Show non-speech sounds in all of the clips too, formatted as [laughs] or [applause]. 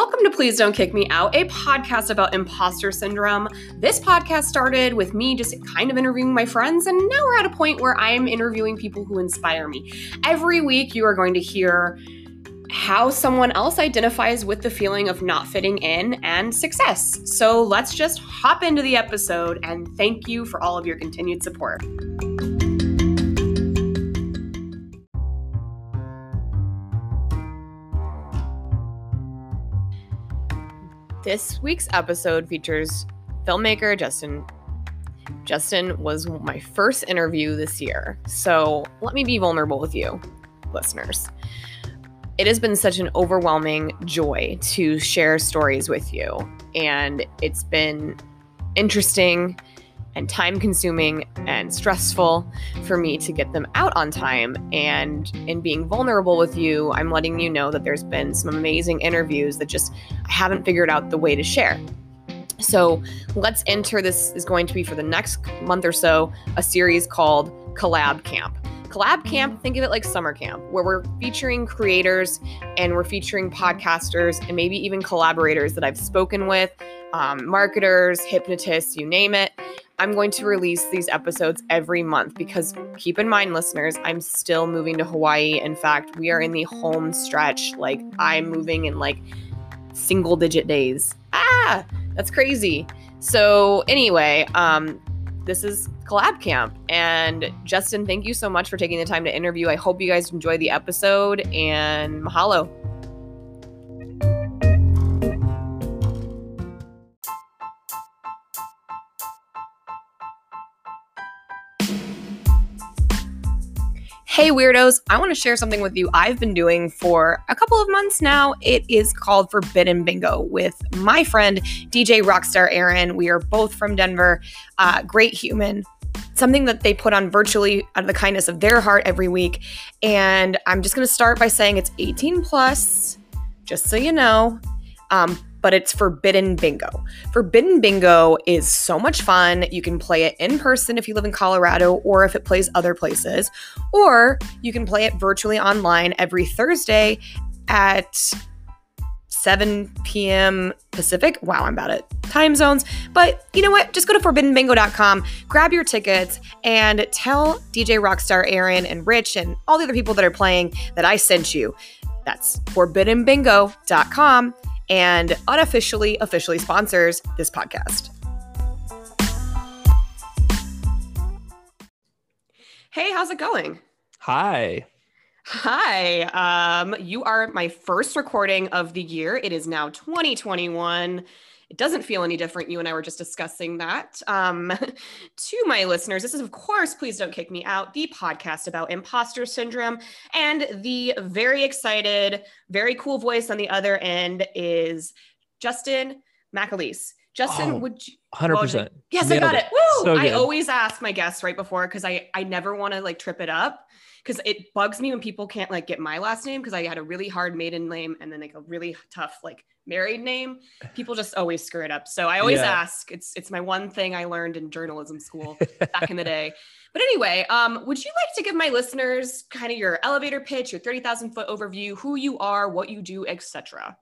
Welcome to Please Don't Kick Me Out, a podcast about imposter syndrome. This podcast started with me just kind of interviewing my friends, and now we're at a point where I'm interviewing people who inspire me. Every week, you are going to hear how someone else identifies with the feeling of not fitting in and success. So let's just hop into the episode, and thank you for all of your continued support. This week's episode features filmmaker Justin. Justin was my first interview this year, so let me be vulnerable with you, listeners. It has been such an overwhelming joy to share stories with you, and it's been interesting and time consuming and stressful for me to get them out on time. And in being vulnerable with you, I'm letting you know that there's been some amazing interviews that just I haven't figured out the way to share. So let's enter this is going to be for the next month or so a series called Collab Camp. Collab Camp, think of it like summer camp, where we're featuring creators and we're featuring podcasters and maybe even collaborators that I've spoken with, um, marketers, hypnotists, you name it. I'm going to release these episodes every month because keep in mind, listeners, I'm still moving to Hawaii. In fact, we are in the home stretch. Like, I'm moving in like single digit days. Ah, that's crazy. So, anyway, um, this is Collab Camp. And Justin, thank you so much for taking the time to interview. I hope you guys enjoy the episode and mahalo. Hey, weirdos, I want to share something with you I've been doing for a couple of months now. It is called Forbidden Bingo with my friend, DJ Rockstar Aaron. We are both from Denver, uh, great human. Something that they put on virtually out of the kindness of their heart every week. And I'm just going to start by saying it's 18 plus, just so you know. Um, but it's Forbidden Bingo. Forbidden Bingo is so much fun. You can play it in person if you live in Colorado or if it plays other places, or you can play it virtually online every Thursday at 7 p.m. Pacific. Wow, I'm bad at time zones. But you know what? Just go to forbiddenbingo.com, grab your tickets, and tell DJ Rockstar Aaron and Rich and all the other people that are playing that I sent you. That's forbiddenbingo.com and unofficially officially sponsors this podcast. Hey, how's it going? Hi. Hi. Um, you are my first recording of the year. It is now 2021 it doesn't feel any different. You and I were just discussing that. Um, [laughs] to my listeners, this is, of course, Please Don't Kick Me Out, the podcast about imposter syndrome. And the very excited, very cool voice on the other end is Justin McAleece. Justin, oh, would you? 100%. yes, Nailed I got it. it. Woo! So I always ask my guests right before because I, I never want to like trip it up because it bugs me when people can't like get my last name because I had a really hard maiden name and then like a really tough like married name, people just always screw it up. So I always yeah. ask. It's it's my one thing I learned in journalism school [laughs] back in the day. But anyway, um, would you like to give my listeners kind of your elevator pitch, your 30,000 foot overview, who you are, what you do, etc.?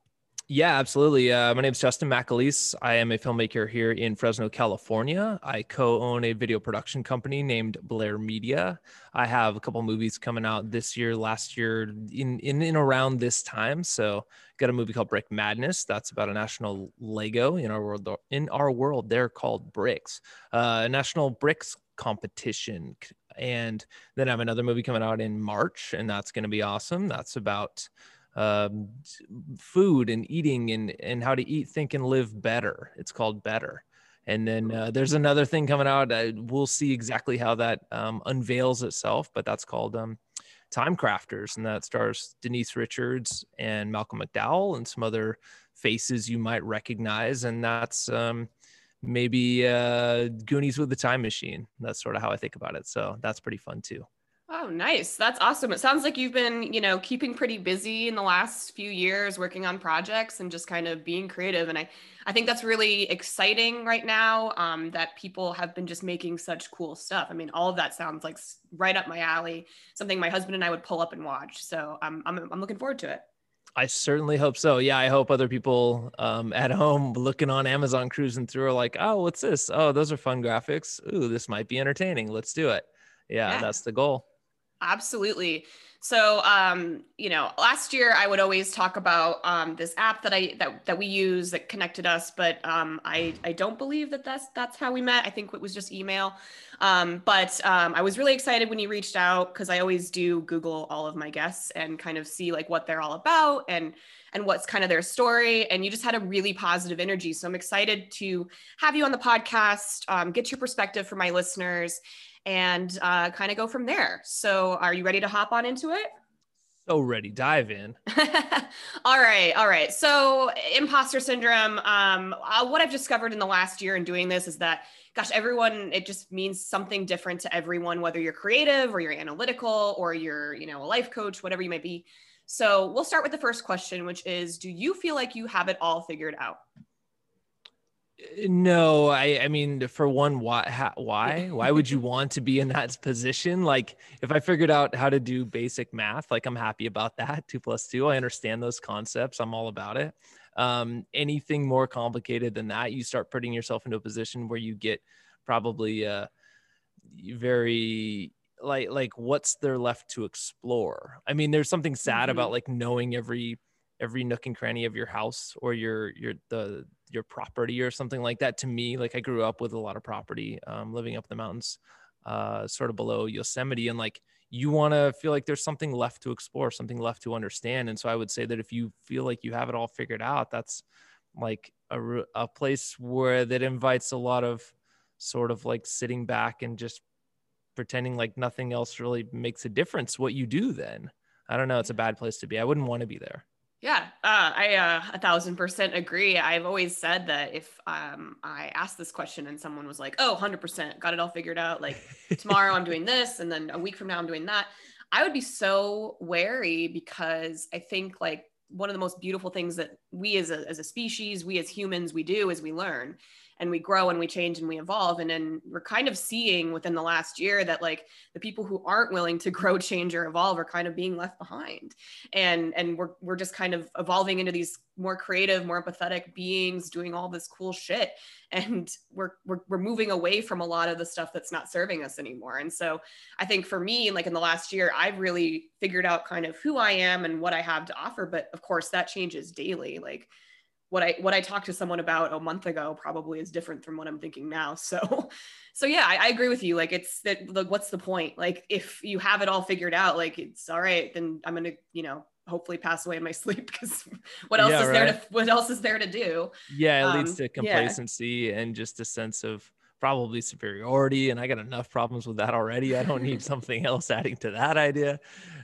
Yeah, absolutely. Uh, my name is Justin McAleece. I am a filmmaker here in Fresno, California. I co own a video production company named Blair Media. I have a couple movies coming out this year, last year, in, in, around this time. So, got a movie called Brick Madness. That's about a national Lego in our world. In our world, they're called bricks. Uh, a national bricks competition. And then I have another movie coming out in March, and that's going to be awesome. That's about um, food and eating and, and how to eat, think, and live better. It's called Better. And then uh, there's another thing coming out. Uh, we'll see exactly how that um, unveils itself, but that's called um, Time Crafters, and that stars Denise Richards and Malcolm McDowell and some other faces you might recognize. And that's um, maybe uh, Goonies with the Time Machine. That's sort of how I think about it. So that's pretty fun too. Oh, nice. That's awesome. It sounds like you've been, you know, keeping pretty busy in the last few years working on projects and just kind of being creative. And I, I think that's really exciting right now um, that people have been just making such cool stuff. I mean, all of that sounds like right up my alley, something my husband and I would pull up and watch. So I'm, I'm, I'm looking forward to it. I certainly hope so. Yeah, I hope other people um, at home looking on Amazon cruising through are like, oh, what's this? Oh, those are fun graphics. Ooh, this might be entertaining. Let's do it. Yeah, yeah. that's the goal. Absolutely. So, um, you know, last year I would always talk about um, this app that I that that we use that connected us, but um, I I don't believe that that's that's how we met. I think it was just email. Um, but um, I was really excited when you reached out because I always do Google all of my guests and kind of see like what they're all about and and what's kind of their story. And you just had a really positive energy. So I'm excited to have you on the podcast, um, get your perspective for my listeners, and uh, kind of go from there. So, are you ready to hop on into it? So ready, dive in. [laughs] all right, all right. So, imposter syndrome. Um, uh, what I've discovered in the last year in doing this is that, gosh, everyone. It just means something different to everyone, whether you're creative or you're analytical or you're, you know, a life coach, whatever you might be. So, we'll start with the first question, which is, do you feel like you have it all figured out? No, I I mean for one why how, why why would you want to be in that position? Like if I figured out how to do basic math, like I'm happy about that. 2 plus 2, I understand those concepts. I'm all about it. Um, anything more complicated than that, you start putting yourself into a position where you get probably uh very like like what's there left to explore? I mean, there's something sad mm-hmm. about like knowing every every nook and cranny of your house or your your the your property or something like that. To me like i grew up with a lot of property um, living up the mountains uh, sort of below yosemite and like you want to feel like there's something left to explore something left to understand and so i would say that if you feel like you have it all figured out that's like a, a place where that invites a lot of sort of like sitting back and just pretending like nothing else really makes a difference what you do then. I don't know it's a bad place to be. I wouldn't want to be there yeah, uh, I uh, a thousand percent agree. I've always said that if um, I asked this question and someone was like, "Oh, 100%, got it all figured out. Like tomorrow I'm doing this, and then a week from now I'm doing that," I would be so wary because I think like one of the most beautiful things that we as a, as a species, we as humans, we do is we learn and we grow and we change and we evolve. And then we're kind of seeing within the last year that like the people who aren't willing to [laughs] grow change or evolve are kind of being left behind. And and we're we're just kind of evolving into these more creative more empathetic beings doing all this cool shit. And we're, we're we're moving away from a lot of the stuff that's not serving us anymore. And so i think for me like in the last year i've really figured out kind of who i am and what i have to offer. But of course that changes daily. Like what I what I talked to someone about a month ago probably is different from what I'm thinking now. [laughs] So, so yeah, I, I agree with you. Like, it's that. Like, what's the point? Like, if you have it all figured out, like it's all right. Then I'm gonna, you know, hopefully pass away in my [laughs] sleep because what else yeah, is right. there to what else is there to do? Yeah, it um, leads to complacency yeah. and just a sense of probably superiority. And I got enough problems with that already. I don't need [laughs] something else adding to that idea.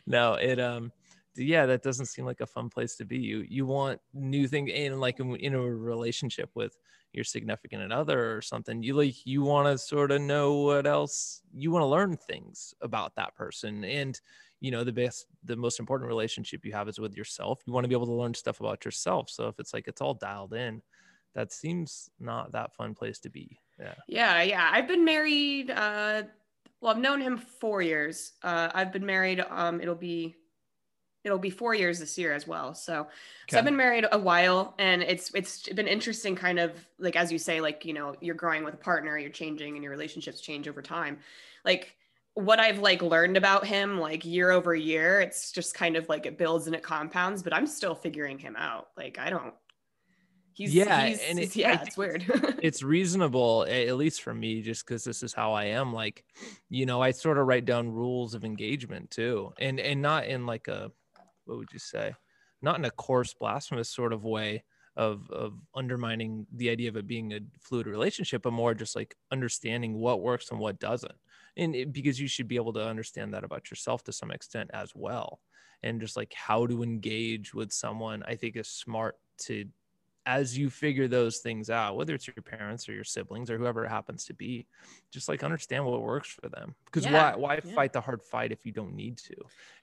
No, it um yeah that doesn't seem like a fun place to be. You you want new things in like in a relationship with your significant other or something you like you want to sort of know what else you want to learn things about that person and you know the best the most important relationship you have is with yourself. You want to be able to learn stuff about yourself so if it's like it's all dialed in that seems not that fun place to be. Yeah. Yeah yeah i've been married uh well i've known him four years. Uh i've been married um it'll be it'll be four years this year as well. So, okay. so I've been married a while, and it's it's been interesting, kind of like as you say, like you know, you're growing with a partner, you're changing, and your relationships change over time. Like what I've like learned about him, like year over year, it's just kind of like it builds and it compounds. But I'm still figuring him out. Like I don't. He's, yeah, he's, and it, yeah, it's weird. [laughs] it's reasonable, at least for me, just because this is how I am. Like, you know, I sort of write down rules of engagement too, and and not in like a what would you say? Not in a coarse, blasphemous sort of way of of undermining the idea of it being a fluid relationship, but more just like understanding what works and what doesn't. And it, because you should be able to understand that about yourself to some extent as well. And just like how to engage with someone, I think is smart to as you figure those things out, whether it's your parents or your siblings or whoever it happens to be, just like understand what works for them. Because yeah, why why yeah. fight the hard fight if you don't need to?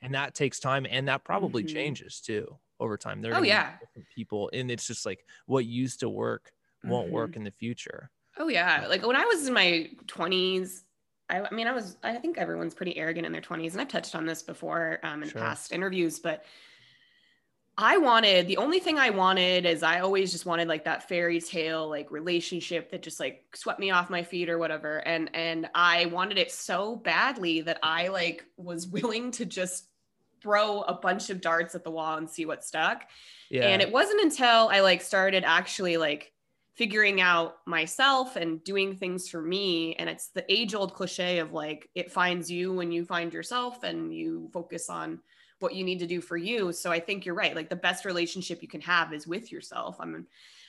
And that takes time, and that probably mm-hmm. changes too over time. There are oh, yeah. different people, and it's just like what used to work won't mm-hmm. work in the future. Oh yeah, like when I was in my twenties. I, I mean, I was. I think everyone's pretty arrogant in their twenties, and I've touched on this before um, in sure. past interviews. But I wanted the only thing I wanted is I always just wanted like that fairy tale like relationship that just like swept me off my feet or whatever and and I wanted it so badly that I like was [laughs] willing to just throw a bunch of darts at the wall and see what stuck. Yeah. And it wasn't until I like started actually like figuring out myself and doing things for me and it's the age old cliche of like it finds you when you find yourself and you focus on what you need to do for you. So I think you're right. Like the best relationship you can have is with yourself. I mean,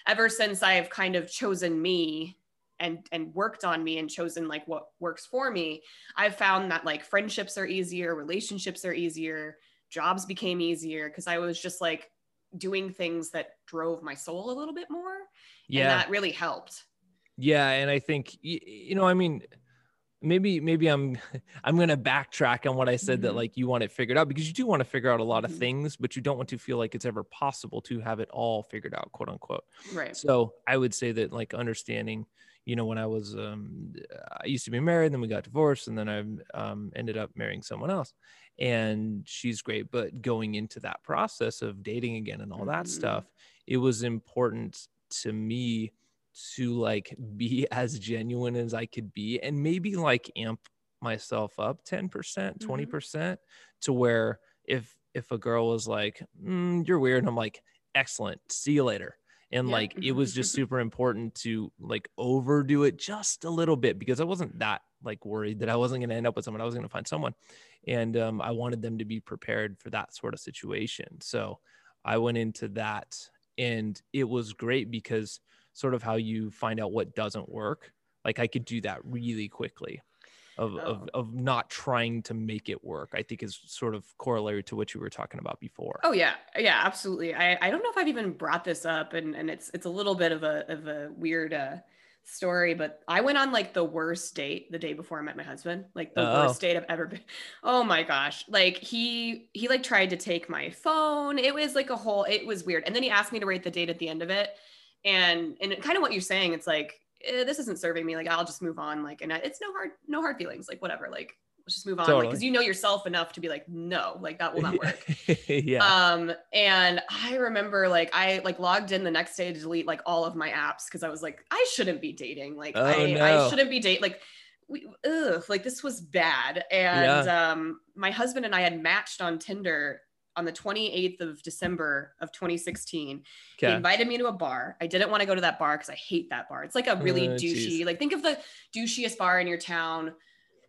ever since I've kind of chosen me and and worked on me and chosen like what works for me, I've found that like friendships are easier, relationships are easier, jobs became easier because I was just like doing things that drove my soul a little bit more. Yeah. And that really helped. Yeah, and I think you know, I mean, maybe maybe i'm [laughs] i'm going to backtrack on what i said mm-hmm. that like you want it figured out because you do want to figure out a lot mm-hmm. of things but you don't want to feel like it's ever possible to have it all figured out quote unquote right so i would say that like understanding you know when i was um i used to be married then we got divorced and then i um ended up marrying someone else and she's great but going into that process of dating again and all mm-hmm. that stuff it was important to me to like be [laughs] as genuine as I could be and maybe like amp myself up 10%, 20 mm-hmm. percent to where if if a girl was like, mm, you're weird, I'm like, excellent, see you later. And yeah. like it was just [laughs] super important to like overdo it just a little bit because I wasn't that like worried that I wasn't going to end up with someone. I was going to find someone, and um, I wanted them to be prepared for that sort of situation. So I went into that, and it was great because sort of how you find out what doesn't work. Like I could do that really quickly of, oh. of, of not trying to make it work, I think is sort of corollary to what you were talking about before. Oh yeah. Yeah, absolutely. I, I don't know if I've even brought this up and, and it's, it's a little bit of a, of a weird, uh, story, but I went on like the worst date the day before I met my husband. Like the oh. worst date I've ever been. [laughs] Oh my gosh. Like he he like tried to take my phone. It was like a whole it was weird. And then he asked me to rate the date at the end of it and and kind of what you're saying it's like eh, this isn't serving me like i'll just move on like and it's no hard no hard feelings like whatever like let's just move on totally. because like, you know yourself enough to be like no like that will not work [laughs] yeah um and i remember like i like logged in the next day to delete like all of my apps because i was like i shouldn't be dating like oh, i no. i shouldn't be date like we, ugh, like this was bad and yeah. um my husband and i had matched on tinder on the 28th of December of 2016. Okay. He invited me to a bar. I didn't want to go to that bar because I hate that bar. It's like a really uh, douchey, geez. like think of the douchiest bar in your town.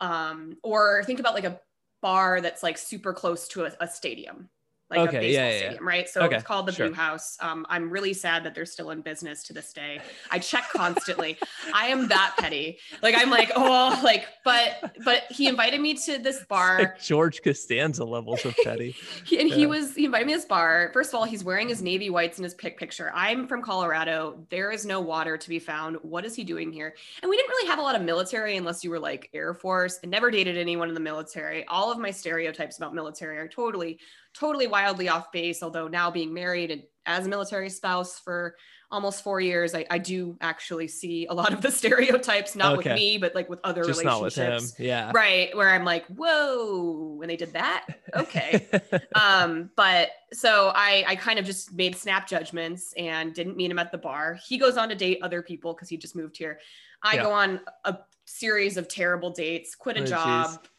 Um, or think about like a bar that's like super close to a, a stadium like okay, a baseball yeah, yeah, stadium, right? So okay, it's called the sure. Brew House. Um, I'm really sad that they're still in business to this day. I check constantly. [laughs] I am that petty. Like I'm like, oh, like, but but he invited me to this bar. Like George Costanza levels of petty. [laughs] he, and yeah. he was he invited me to this bar. First of all, he's wearing his navy whites in his pic picture. I'm from Colorado. There is no water to be found. What is he doing here? And we didn't really have a lot of military unless you were like Air Force. I never dated anyone in the military. All of my stereotypes about military are totally totally wildly off base. Although now being married and as a military spouse for almost four years, I, I do actually see a lot of the [laughs] stereotypes, not okay. with me, but like with other Just relationships. Not with him. Yeah. Right. Where I'm like, whoa, when they did that. [laughs] Okay. um, but so I, I kind of just made snap judgments and didn't meet him at the bar. He goes on to date other people because he just moved here. I yeah. go on a series of terrible dates, quit a oh, job, geez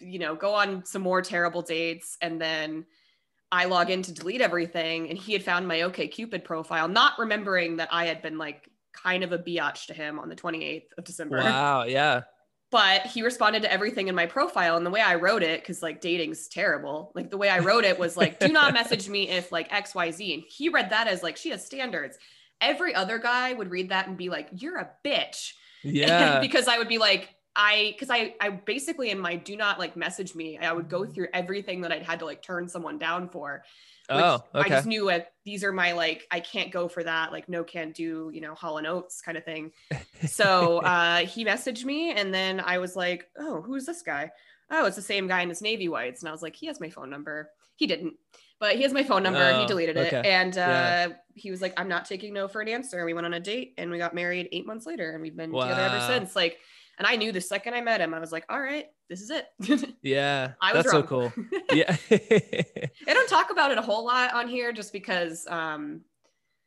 you know, go on some more terrible dates and then I log in to delete everything and he had found my OkCupid profile, not remembering that I had been like kind of a biatch to him on the 28th of December. Wow, yeah. But he responded to everything in my profile and the way I wrote it cuz like dating's terrible. Like the way I wrote it was like do not [laughs] message me if like XYZ and he read that as like she has standards. Every other guy would read that and be like you're a bitch. [laughs] Yeah. because I would be like I because I I basically in my do not like message me, I would go through everything that I'd had to like turn someone down for. oh, okay. I just knew it. These are my like I can't go for that. Like no can't do you know Hall and Oates kind of thing. So [laughs] uh, he messaged me, and then I was like, oh, who's this guy? Oh, it's the same guy in his navy whites, and I was like, he has my phone number. He didn't, but he has my phone number. Oh, he deleted okay. it, and uh, yeah. he was like, I'm not taking no for an answer. We went on a date, and we got married eight months later, and we've been wow. together ever since. Like And I knew the second I met him, I was like, all right, this is it. [laughs] Yeah, I was that's wrong. so cool. [laughs] Yeah, [laughs] I don't talk about it a whole lot on here just because um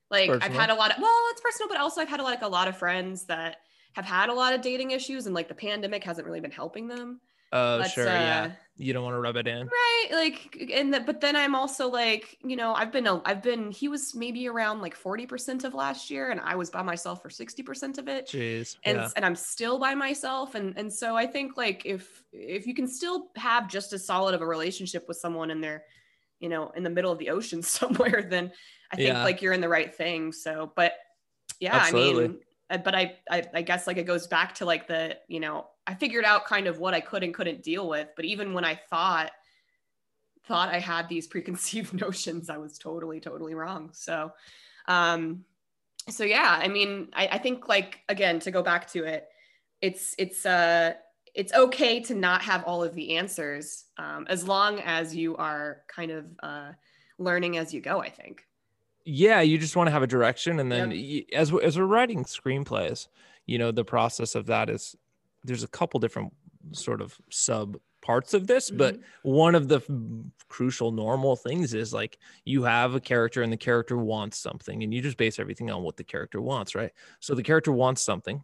like I've had a lot of well, it's personal, but also I've had like a lot of friends that have had a lot of dating issues and like the pandemic hasn't really been helping them. Oh But, sure, yeah. uh, You don't want to rub it in. Right. Like and the, but then I'm also like, you know, I've been a, I've been he was maybe around like 40% of last year and I was by myself for 60% of it. Jeez. And yeah. and I'm still by myself and and so I think like if if you can still have just as solid of a relationship with someone and they're you know in the middle of the ocean [laughs] somewhere then I think Yeah. like you're in the right thing. So but yeah, I mean uh, but I, I I guess like it goes back to like the you know I figured out kind of what I could and couldn't deal with but even when I thought thought I had these [laughs] preconceived notions I was totally totally wrong so um so yeah I mean I, I think like again to go back to it it's it's uh it's okay to not have all of the answers um, as long as you are kind of uh, learning as you go I think yeah you just want to have a direction and then Yep. as as we're writing screenplays you know the process of that is there's a couple different sort of sub parts of this but Mhm. one of the f- crucial normal things is like you have a character and the character wants something and you just base everything on what the character wants right so the character wants something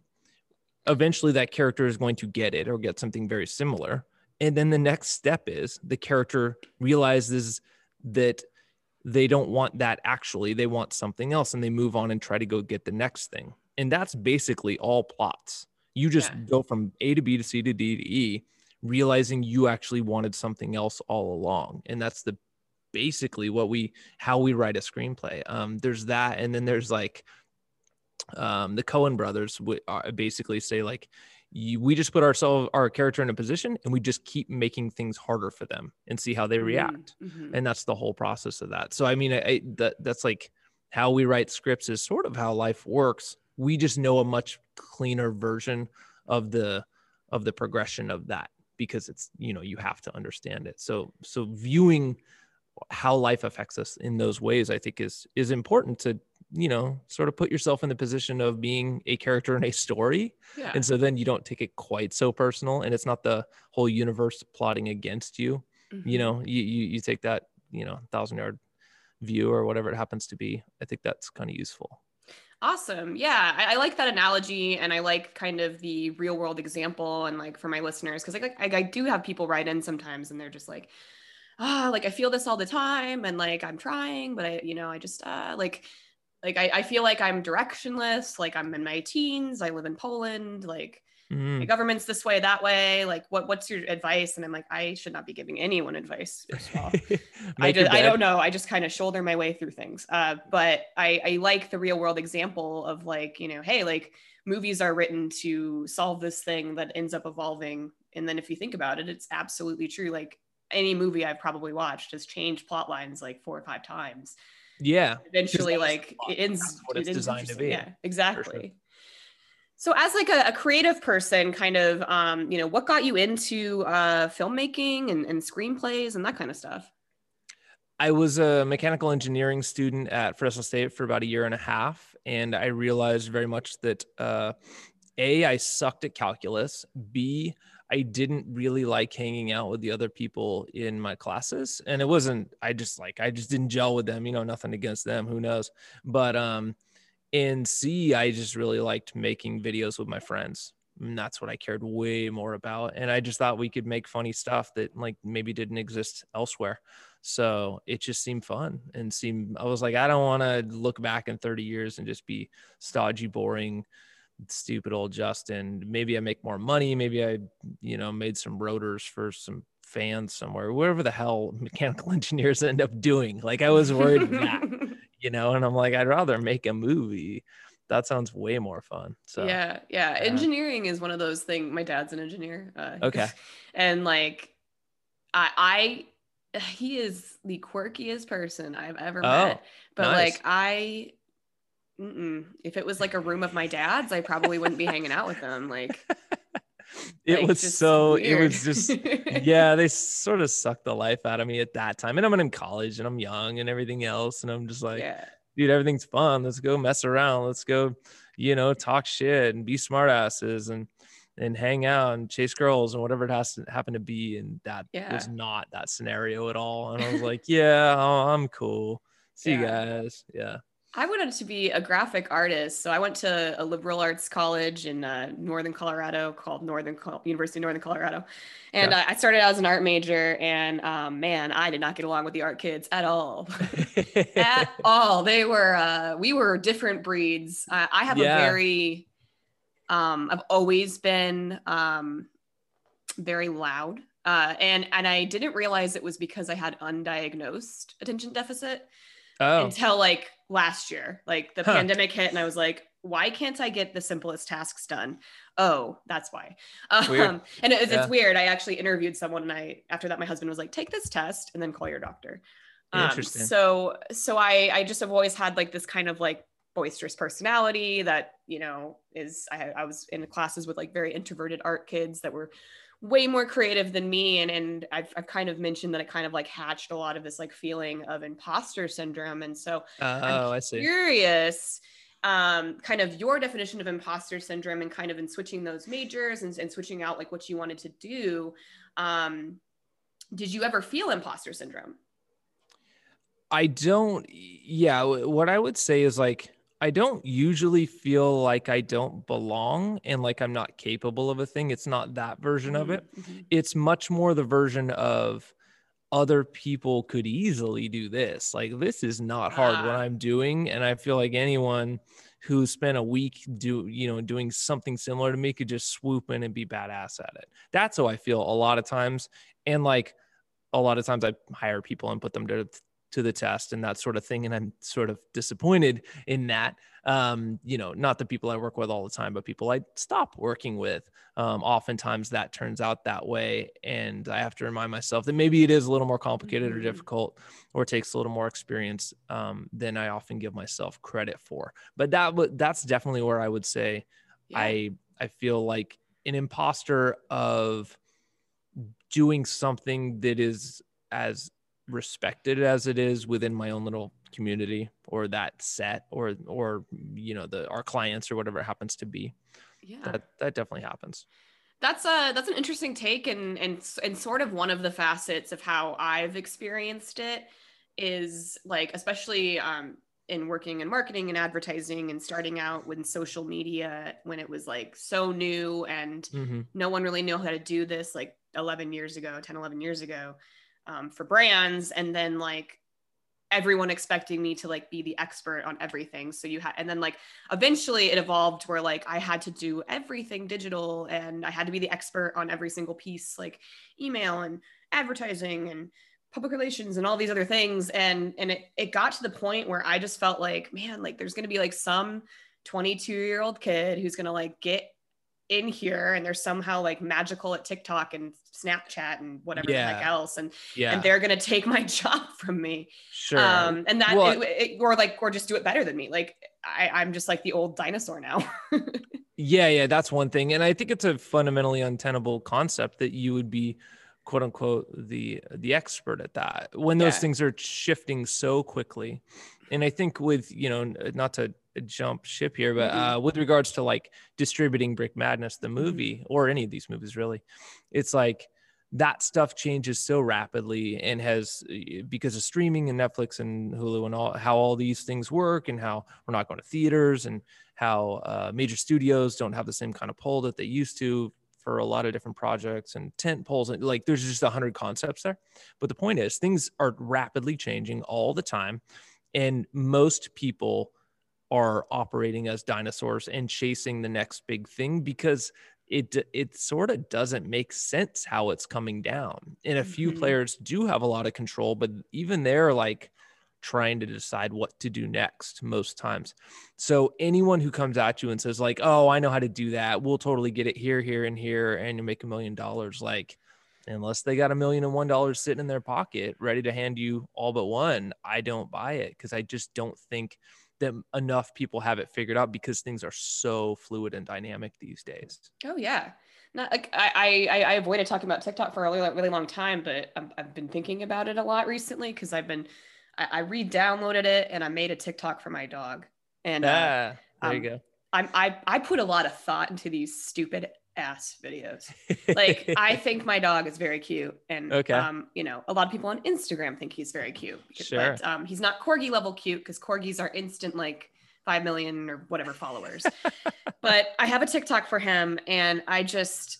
eventually that character is going to get it or get something very similar and then the next step is the character realizes that they don't want that actually they want something else and they move on and try to go get the next thing and that's basically all plots you just Yeah. go from a to b to c to d to e realizing you actually wanted something else all along and that's the basically what we how we write a screenplay um there's that and then there's like um the coen brothers would uh, basically say like you, we just put ourselves our character in a position and we just keep making things harder for them and see how they react Mhm. and that's the whole process of that so i mean I, I that that's like how we write scripts is sort of how life works we just know a much cleaner version of the of the progression of that because it's you know you have to understand it. So so viewing how life affects us in those ways i think is is important to you know sort of put yourself in the position of being a character in a story. Yeah. And so then you don't take it quite so personal and it's not the whole universe plotting against you. You Mhm. know you, you you take that you know thousand yard view or whatever it happens to be. I think that's kind of useful Awesome. Yeah, I, I like that analogy, and I like kind of the real world example, and like for my listeners, because like I, I do have people write in sometimes, and they're just like, ah, like I feel this all the time, and like I'm trying, but I, you know, I just uh, like, like I, I feel like I'm directionless, like I'm in my teens, I live in Poland, like The government's this way, that way, like what, what's your advice? And I'm like, I should not be giving anyone advice. [laughs] I, just, I don't know. I just kind of shoulder my way through things. Uh, but I, I like the real world example of like, you know, hey, like movies are written to solve this thing that ends up evolving. And then if you think about it, it's absolutely true. Like any movie I've probably watched has changed plot lines like four or five times. yeah Eventually, like it ends. What it it's ends designed to be. Yeah, exactly. So, as like a, a creative person, kind of, um, you know, what got you into uh, filmmaking and, and screenplays and that kind of stuff? I was a mechanical engineering student at Fresno State for about a year and a half, and I realized very much that uh, a I sucked at calculus. B I didn't really like hanging out with the other people in my classes, and it wasn't. I just like I just didn't gel with them. You know, nothing against them. Who knows? But um, in C, I just really liked making videos with my friends. And that's what I cared way more about. And I just thought we could make funny stuff that like maybe didn't exist elsewhere. So it just seemed fun and seemed, I was like, I don't want to look back in 30 years and just be stodgy, boring, stupid old Justin. Maybe I make more money. Maybe I, you know, made some rotors for some fans somewhere, wherever the hell mechanical [laughs] engineers end up doing. Like I was worried that, [laughs] you know, and I'm like, I'd rather make a movie. That sounds way more fun. So yeah, yeah, yeah. Engineering is one of those things. My dad's an engineer. Uh, Okay. [laughs] And like, I, I, [sighs] he is the quirkiest person I've ever Oh, met. But nice. like, I, if it was like a room of my dad's, I probably wouldn't be hanging out with them. Like, [laughs] [laughs] it like, was so it was just [laughs] yeah they sort of sucked the life out of me at that time and i'm in college and i'm young and everything else and i'm just like yeah. dude everything's fun let's go mess around let's go you know talk shit and be smartasses and and hang out and chase girls and whatever it has to happen to be. And that Yeah. was not that scenario at all. And I was like, yeah, oh, [laughs] I'm cool. See you guys. Yeah. I wanted to be a graphic artist, so I went to a liberal arts college in uh, northern Colorado called Northern Col- University of Northern Colorado, and Yeah. uh, I started out as an art major. And um, man, I did not get along with the art kids at all, [laughs] at all. They were uh, we were different breeds. I, have Yeah. a very, um, I've always been um, very loud, uh, and and I didn't realize it was because I had undiagnosed attention deficit oh, until like last year. Like the Huh. pandemic hit, and I was like, why can't I get the simplest tasks done? Oh, that's why. Um, and it's, Yeah. it's weird. I actually interviewed someone, and I after that, my husband was like, take this test and then call your doctor. Um, Interesting. so so I I just have always had like this kind of like boisterous personality that you know is I, I was in classes with like very introverted art kids that were way more creative than me and and I've, I've kind of mentioned that it kind of like hatched a lot of this like feeling of imposter syndrome and so oh, I see. curious um, kind of your definition of imposter syndrome and kind of in switching those majors and, and switching out like what you wanted to do um, did you ever feel imposter syndrome I don't, yeah. What I would say is like, I don't usually feel like I don't belong and like I'm not capable of a thing. It's not that version of it. Mhm. It's much more the version of other people could easily do this. Like, this is not hard what Ah. I'm doing. And I feel like anyone who spent a week do you know doing something similar to me could just swoop in and be badass at it that's how i feel a lot of times and like a lot of times i hire people and put them to to the test and that sort of thing and i'm sort of disappointed in that um you know not the people i work with all the time but people i stop working with um oftentimes that turns out that way and i have to remind myself that maybe it is a little more complicated or Mhm. difficult or takes a little more experience um, than i often give myself credit for but that would that's definitely where i would say Yeah. I I feel like an imposter of doing something that is as respected as it is within my own little community or that set or or you know the our clients or whatever it happens to be. yeah That that definitely happens. that's a that's an interesting take and and and sort of one of the facets of how I've experienced it is like especially um in working in marketing and advertising and starting out when social media when it was like so new and hmm no one really knew how to do this like 11 years ago 10 11 years ago um, for brands and then like everyone expecting me to like be the expert on everything. So you had and then like eventually it evolved where like i had to do everything digital and i had to be the expert on every single piece like email and advertising and public relations and all these other things. And and it, it got to the point where i just felt like man like there's going to be like some 22 year old kid who's going to like get in here and they're somehow like magical at tiktok and snapchat and whatever the heck else and Yeah, and they're going to take my [laughs] job from me sure. um and that Well- it, it- or like or just do it better than me like I, i'm just like the old dinosaur now [laughs] Yeah, yeah, that's one thing. And I think it's a fundamentally untenable concept that you would be quote unquote the the expert at that when those Yeah. things are shifting so quickly. And I think with, you know, not to jump ship here, but Mhm. uh with regards to like distributing Brick Madness the Mm-hmm. movie or any of these movies really, it's like that stuff changes so rapidly and has because of streaming and Netflix and Hulu and all how all these things work and how we're not going to theaters and how uh, major studios don't have the same kind of pull that they used to for a lot of different projects and tent poles and like there's just a hundred concepts there but the point is things are rapidly changing all the time and most people are operating as dinosaurs and chasing the next big thing because it it sort of doesn't make sense how it's coming down. And a few Mhm. players do have a lot of control but even they're like trying to decide what to do next most times. So anyone who comes at you and says like oh i know how to do that. We'll totally get it here here and here and you make a million dollars like unless they got a million and one dollars sitting in their pocket ready to hand you all but one i don't buy it because i just don't think that enough people have it figured out because things are so fluid and dynamic these days Oh yeah. Not like I, I I avoided talking about TikTok for a really, really long time, but I've, I've been thinking about it a lot recently because I've been I, I re-downloaded it and I made a TikTok for my dog. And uh, ah there um, you go I'm, I I put a lot of thought into these stupid ass videos. Like I [laughs] think my dog is very cute, and Okay. um, you know, a lot of people on Instagram think he's very cute. because- Sure. But um, he's not corgi level cute because corgis are instant like five million or whatever followers. [laughs] but I have a TikTok for him, and I just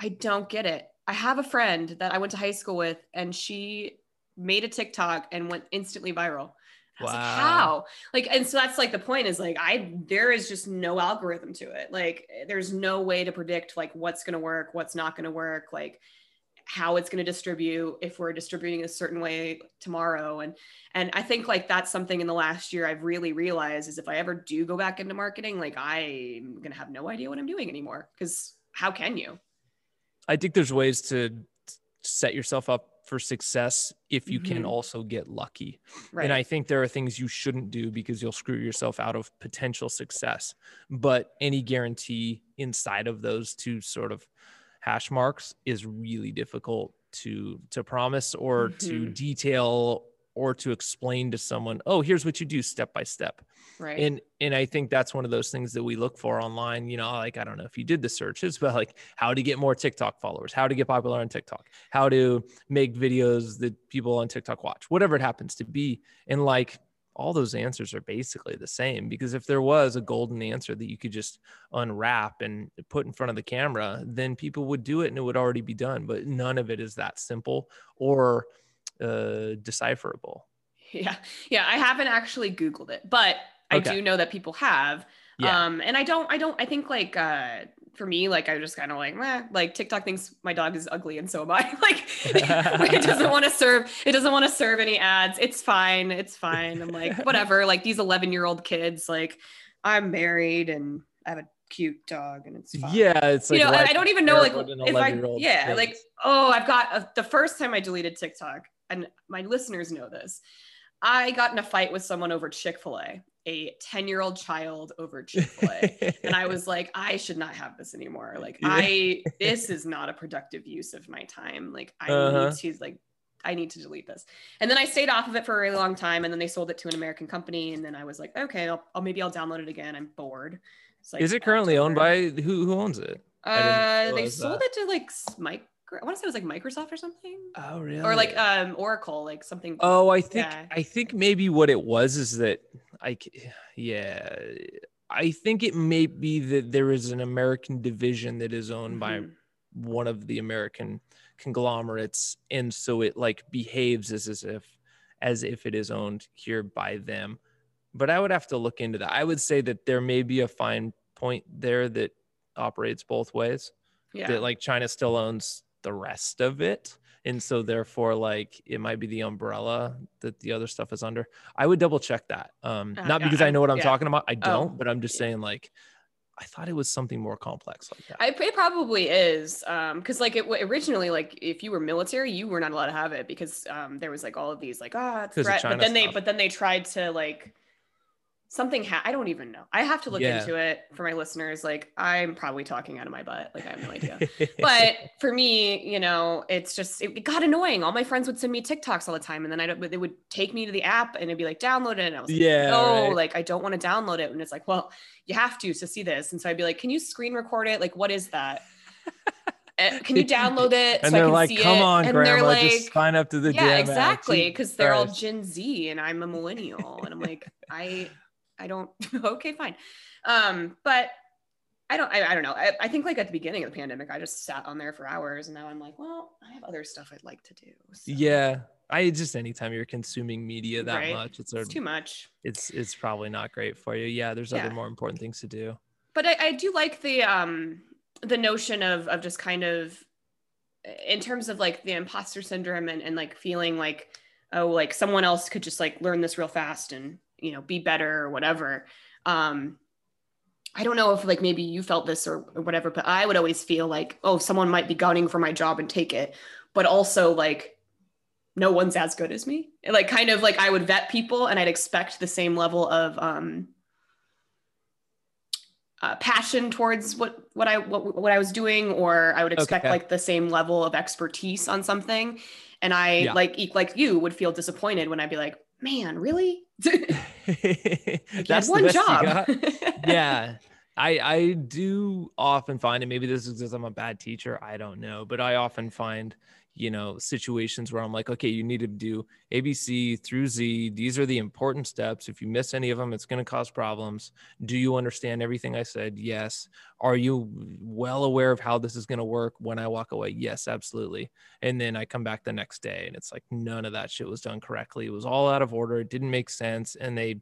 I don't get it. I have a friend that I went to high school with, and she made a TikTok and went instantly viral. Was like, Wow. how? Like, and so that's like the point is like, I, there is just no algorithm to it. Like, eh, there's no way to predict like what's going to work, what's not going to work, like how it's going to distribute if we're distributing a certain way tomorrow. And, and I think like that's something in the last year I've really realized is if I ever do go back into marketing, like I'm going to have no idea what I'm doing anymore. Cause how can you? I think there's ways to set yourself up for success if you can Mhm. also get lucky. Right. And I think there are things you shouldn't do because you'll screw yourself out of potential success. But any guarantee inside of those two sort of hash marks is really difficult to to promise or to Mhm. detail or to explain to someone, "Oh, here's what you do step by step." right. and and i think that's one of those things that we look for online you know like i don't know if you did the searches [laughs] but like how to get more tiktok followers how to get popular on tiktok how to make videos that people on tiktok watch whatever it happens to be and like all those answers are basically the same because if there was a golden answer that you could just unwrap and put in front of the camera then people would do it and it would already be done but none of it is that simple or uh, decipherable [laughs] Yeah. Yeah. I haven't actually Googled it, but I Okay. do know that people have. Yeah. Um, and I don't, I don't, I think like, uh, for me, like I just kind of like, meh, like TikTok thinks my dog is ugly and so am I. [laughs] like [laughs] it doesn't want to serve, it doesn't want to serve any ads. It's fine. It's fine. I'm like, whatever. Like these 11 year old kids, like I'm married and I have a cute dog and it's fine. Yeah, it's like you know, I don't even know like compare what an if I 11-year-old yeah, like oh, I've got a, the first time I deleted TikTok, and my listeners know this. I got in a fight with someone over Chick Fil A, a ten-year-old child over Chick Fil A, and I was like, I should not have this anymore. [laughs] Like Yeah. I, this is not a productive use of my time. Like I Uh-huh. need to like. I need to delete this. And then I stayed off of it for a really long time. And then they sold it to an American company. And then I was like, okay, I'll, I'll maybe I'll download it again. I'm bored. Like is it currently owned by who? Who owns it? Uh, they sold that. it to like micro. I want to say it was like Microsoft or something, Oh, really? or like um Oracle, like something. oh, I think yeah. I think maybe what it was is that I, yeah, I think it may be that there is an American division that is owned by Mhm. one of the American conglomerates, and so it like behaves as, as if as if it is owned here by them. But I would have to look into that. I would say that there may be a fine point there that operates both ways. yeah. That like China still owns the rest of it. And so therefore, like it might be the umbrella that the other stuff is under. I would double check that. Um, Uh, not because I know what I'm yeah. talking about. I Oh. don't, but I'm just saying like I thought it was something more complex like that. I, it probably is, um, because like it originally, like if you were military, you were not allowed to have it because um, there was like all of these like ah it's 'Cause of threat, but then they but then they tried to like something. Ha- I don't even know. I have to look Yeah. into it for my listeners. Like I'm probably talking out of my butt. Like I have no idea. [laughs] but for me, you know, it's just it, got annoying. All my friends would send me TikToks all the time, and then I don't. They would take me to the app, and it'd be like, "Download it." And I was like, Yeah, "No, right. like I don't want to download it." And it's like, "Well, you have to to see this." And so I'd be like, "Can you screen record it? Like, what is that? Uh, [laughs] Can you download it and so I they're can like, see "Come it?" on, and they're grandma, like, just sign up to the "Yeah, app. exactly," because they're all Gen Z, and I'm a millennial, and I'm like, I, I don't. [laughs] okay, fine. Um, but I don't, I, I don't know. I, I think like at the beginning of the pandemic, I just sat on there for hours and now I'm like, well, I have other stuff I'd like to do. So Yeah, I just anytime you're consuming media that Right. much, it's It's a, too much. it's it's probably not great for you. Yeah, there's Yeah. other more important things to do. But I, I do like the, um, the notion of, of just kind of in terms of like the imposter syndrome and, and like feeling like, oh, like someone else could just like learn this real fast and, you know, be better or whatever. Um, I don't know if like maybe you felt this or, or whatever, but I would always feel like, oh, someone might be gunning for my job and take it, but also like no one's as good as me. Like kind of like I would vet people and I'd expect the same level of um uh, passion towards what what I what, what I was doing, or I would expect Okay. like the same level of expertise on something. And I Yeah. like like you would feel disappointed when I'd be like, man, really? [laughs] That's one job. [laughs] yeah I I do often find, and maybe this is because I'm a bad teacher. I don't know, but I often find you know situations where i'm like okay you need to do abc through z. These are the important steps. If you miss any of them it's going to cause problems. Do you understand everything i said? Yes. Are you well aware of how this is going to work when i walk away? Yes absolutely. And then i come back the next day and it's like none of that shit was done correctly. It was all out of order. It didn't make sense. And they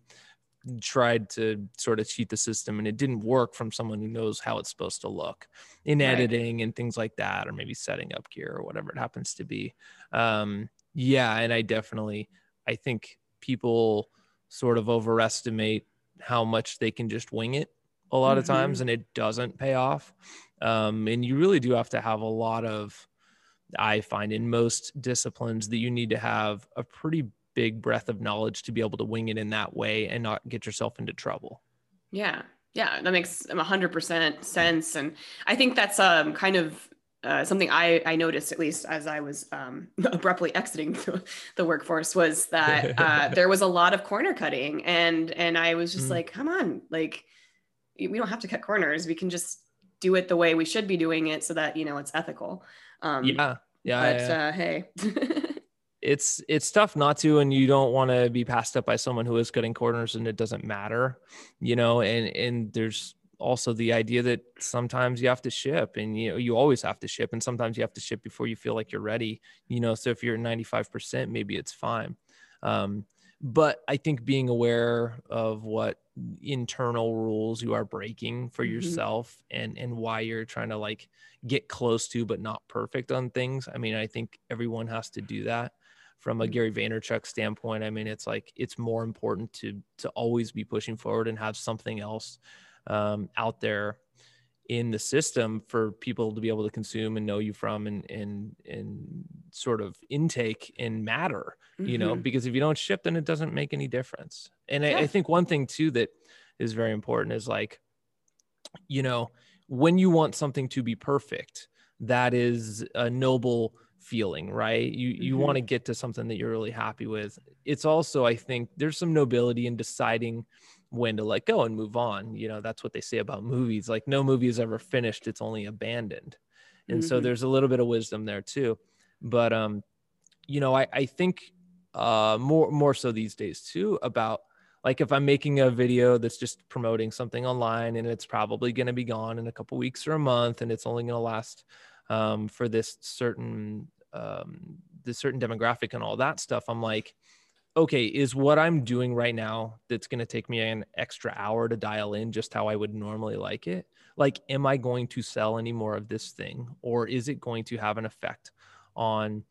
tried to sort of cheat the system and it didn't work from someone who knows how it's supposed to look in right. editing and things like that or maybe setting up gear or whatever it happens to be um, yeah and i definitely i think people sort of overestimate how much they can just wing it a lot mm-hmm. of times and it doesn't pay off um, and you really do have to have a lot of i find in most disciplines that you need to have a pretty big breadth of knowledge to be able to wing it in that way and not get yourself into trouble. Yeah. Yeah, that makes 100% sense. And I think that's um, kind of uh, something I, I noticed, at least as I was um, [laughs] abruptly exiting the, the, workforce, was that [laughs] uh, there was a lot of corner cutting. And, and I was just mm. like, come on, like, we don't have to cut corners. We can just do it the way we should be doing it so that, you know, it's ethical. Um, yeah. Yeah. But yeah. Uh, hey. [laughs] it's it's tough not to and you don't want to be passed up by someone who is cutting corners and it doesn't matter you know and and there's also the idea that sometimes you have to ship and you know you always have to ship and sometimes you have to ship before you feel like you're ready you know so if you're at 95% maybe it's fine um, but i think being aware of what internal rules you are breaking for mm-hmm. yourself and and why you're trying to like get close to but not perfect on things i mean i think everyone has to do that from a mm. Gary Vaynerchuk standpoint, I mean, it's like it's more important to to always be pushing forward and have something else um, out there in the system for people to be able to consume and know you from and and and sort of intake and matter, mm-hmm. you know, mm-hmm. because if you don't ship, then it doesn't make any difference. And yeah. I, I think one thing too that is very important is like, you know, when you want something to be perfect, that is a noble feeling right? You you mm-hmm. want to get to something that you're really happy with. It's also i think there's some nobility in deciding when to let go and move on. You know that's what they say about movies like no movie is ever finished it's only abandoned. And mm-hmm. so there's a little bit of wisdom there too. But um you know i i think uh more more so these days too about like if i'm making a video that's just promoting something online and it's probably going to be gone in a couple weeks or a month and it's only going to last um, for this certain um, this certain demographic and all that stuff i'm like okay is what i'm doing right now that's going to take me an extra hour to dial in just how i would normally like it like am i going to sell any more of this thing or is it going to have an effect on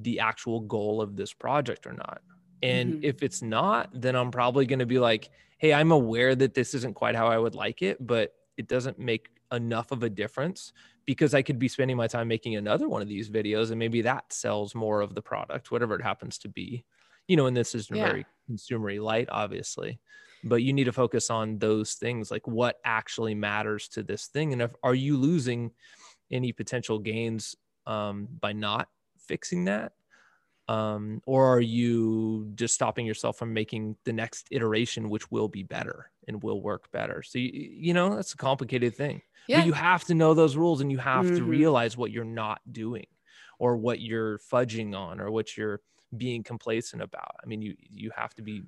the actual goal of this project or not and mm-hmm. if it's not then i'm probably going to be like hey i'm aware that this isn't quite how i would like it but it doesn't make enough of a difference because I could be spending my time making another one of these videos and maybe that sells more of the product, whatever it happens to be. You know, and this is yeah. very consumery light, obviously, but you need to focus on those things like what actually matters to this thing. And if are you losing any potential gains um, by not fixing that? Um, or are you just stopping yourself from making the next iteration, which will be better and will work better? So, you, you know, that's a complicated thing. Yeah. But you have to know those rules and you have mm-hmm. to realize what you're not doing or what you're fudging on or what you're being complacent about. I mean, you you have to be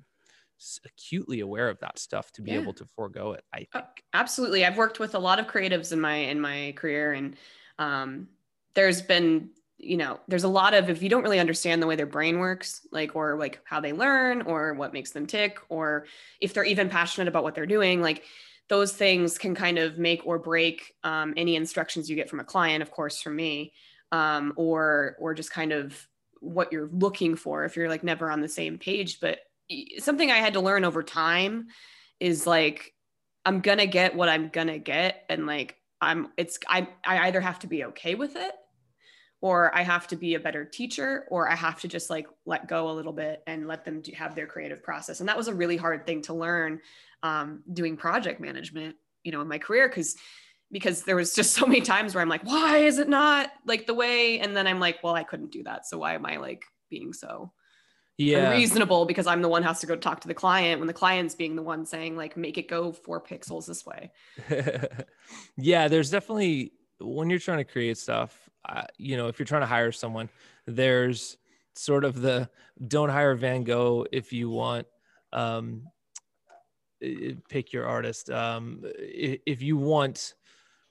acutely aware of that stuff to be yeah. able to forego it. I uh, think. absolutely. I've worked with a lot of creatives in my in my career and um, there's been you know there's a lot of if you don't really understand the way their brain works like or like how they learn or what makes them tick or if they're even passionate about what they're doing like those things can kind of make or break um, any instructions you get from a client, of course, from me, um, or or just kind of what you're looking for if you're like never on the same page. But something I had to learn over time is like I'm gonna get what I'm gonna get, and like I'm it's I I either have to be okay with it or I have to be a better teacher, or I have to just like let go a little bit and let them do, have their creative process. And that was a really hard thing to learn um, doing project management, you know, in my career because because there was just so many times where I'm like, why is it not like the way? And then I'm like, well, I couldn't do that, so why am I like being so? Yeah. unreasonable because I'm the one who has to go talk to the client when the client's being the one saying like make it go four pixels this way. [laughs] yeah, there's definitely when you're trying to create stuff, uh, you know, if you're trying to hire someone, there's sort of the don't hire Van Gogh if you want um pick your artist um if you want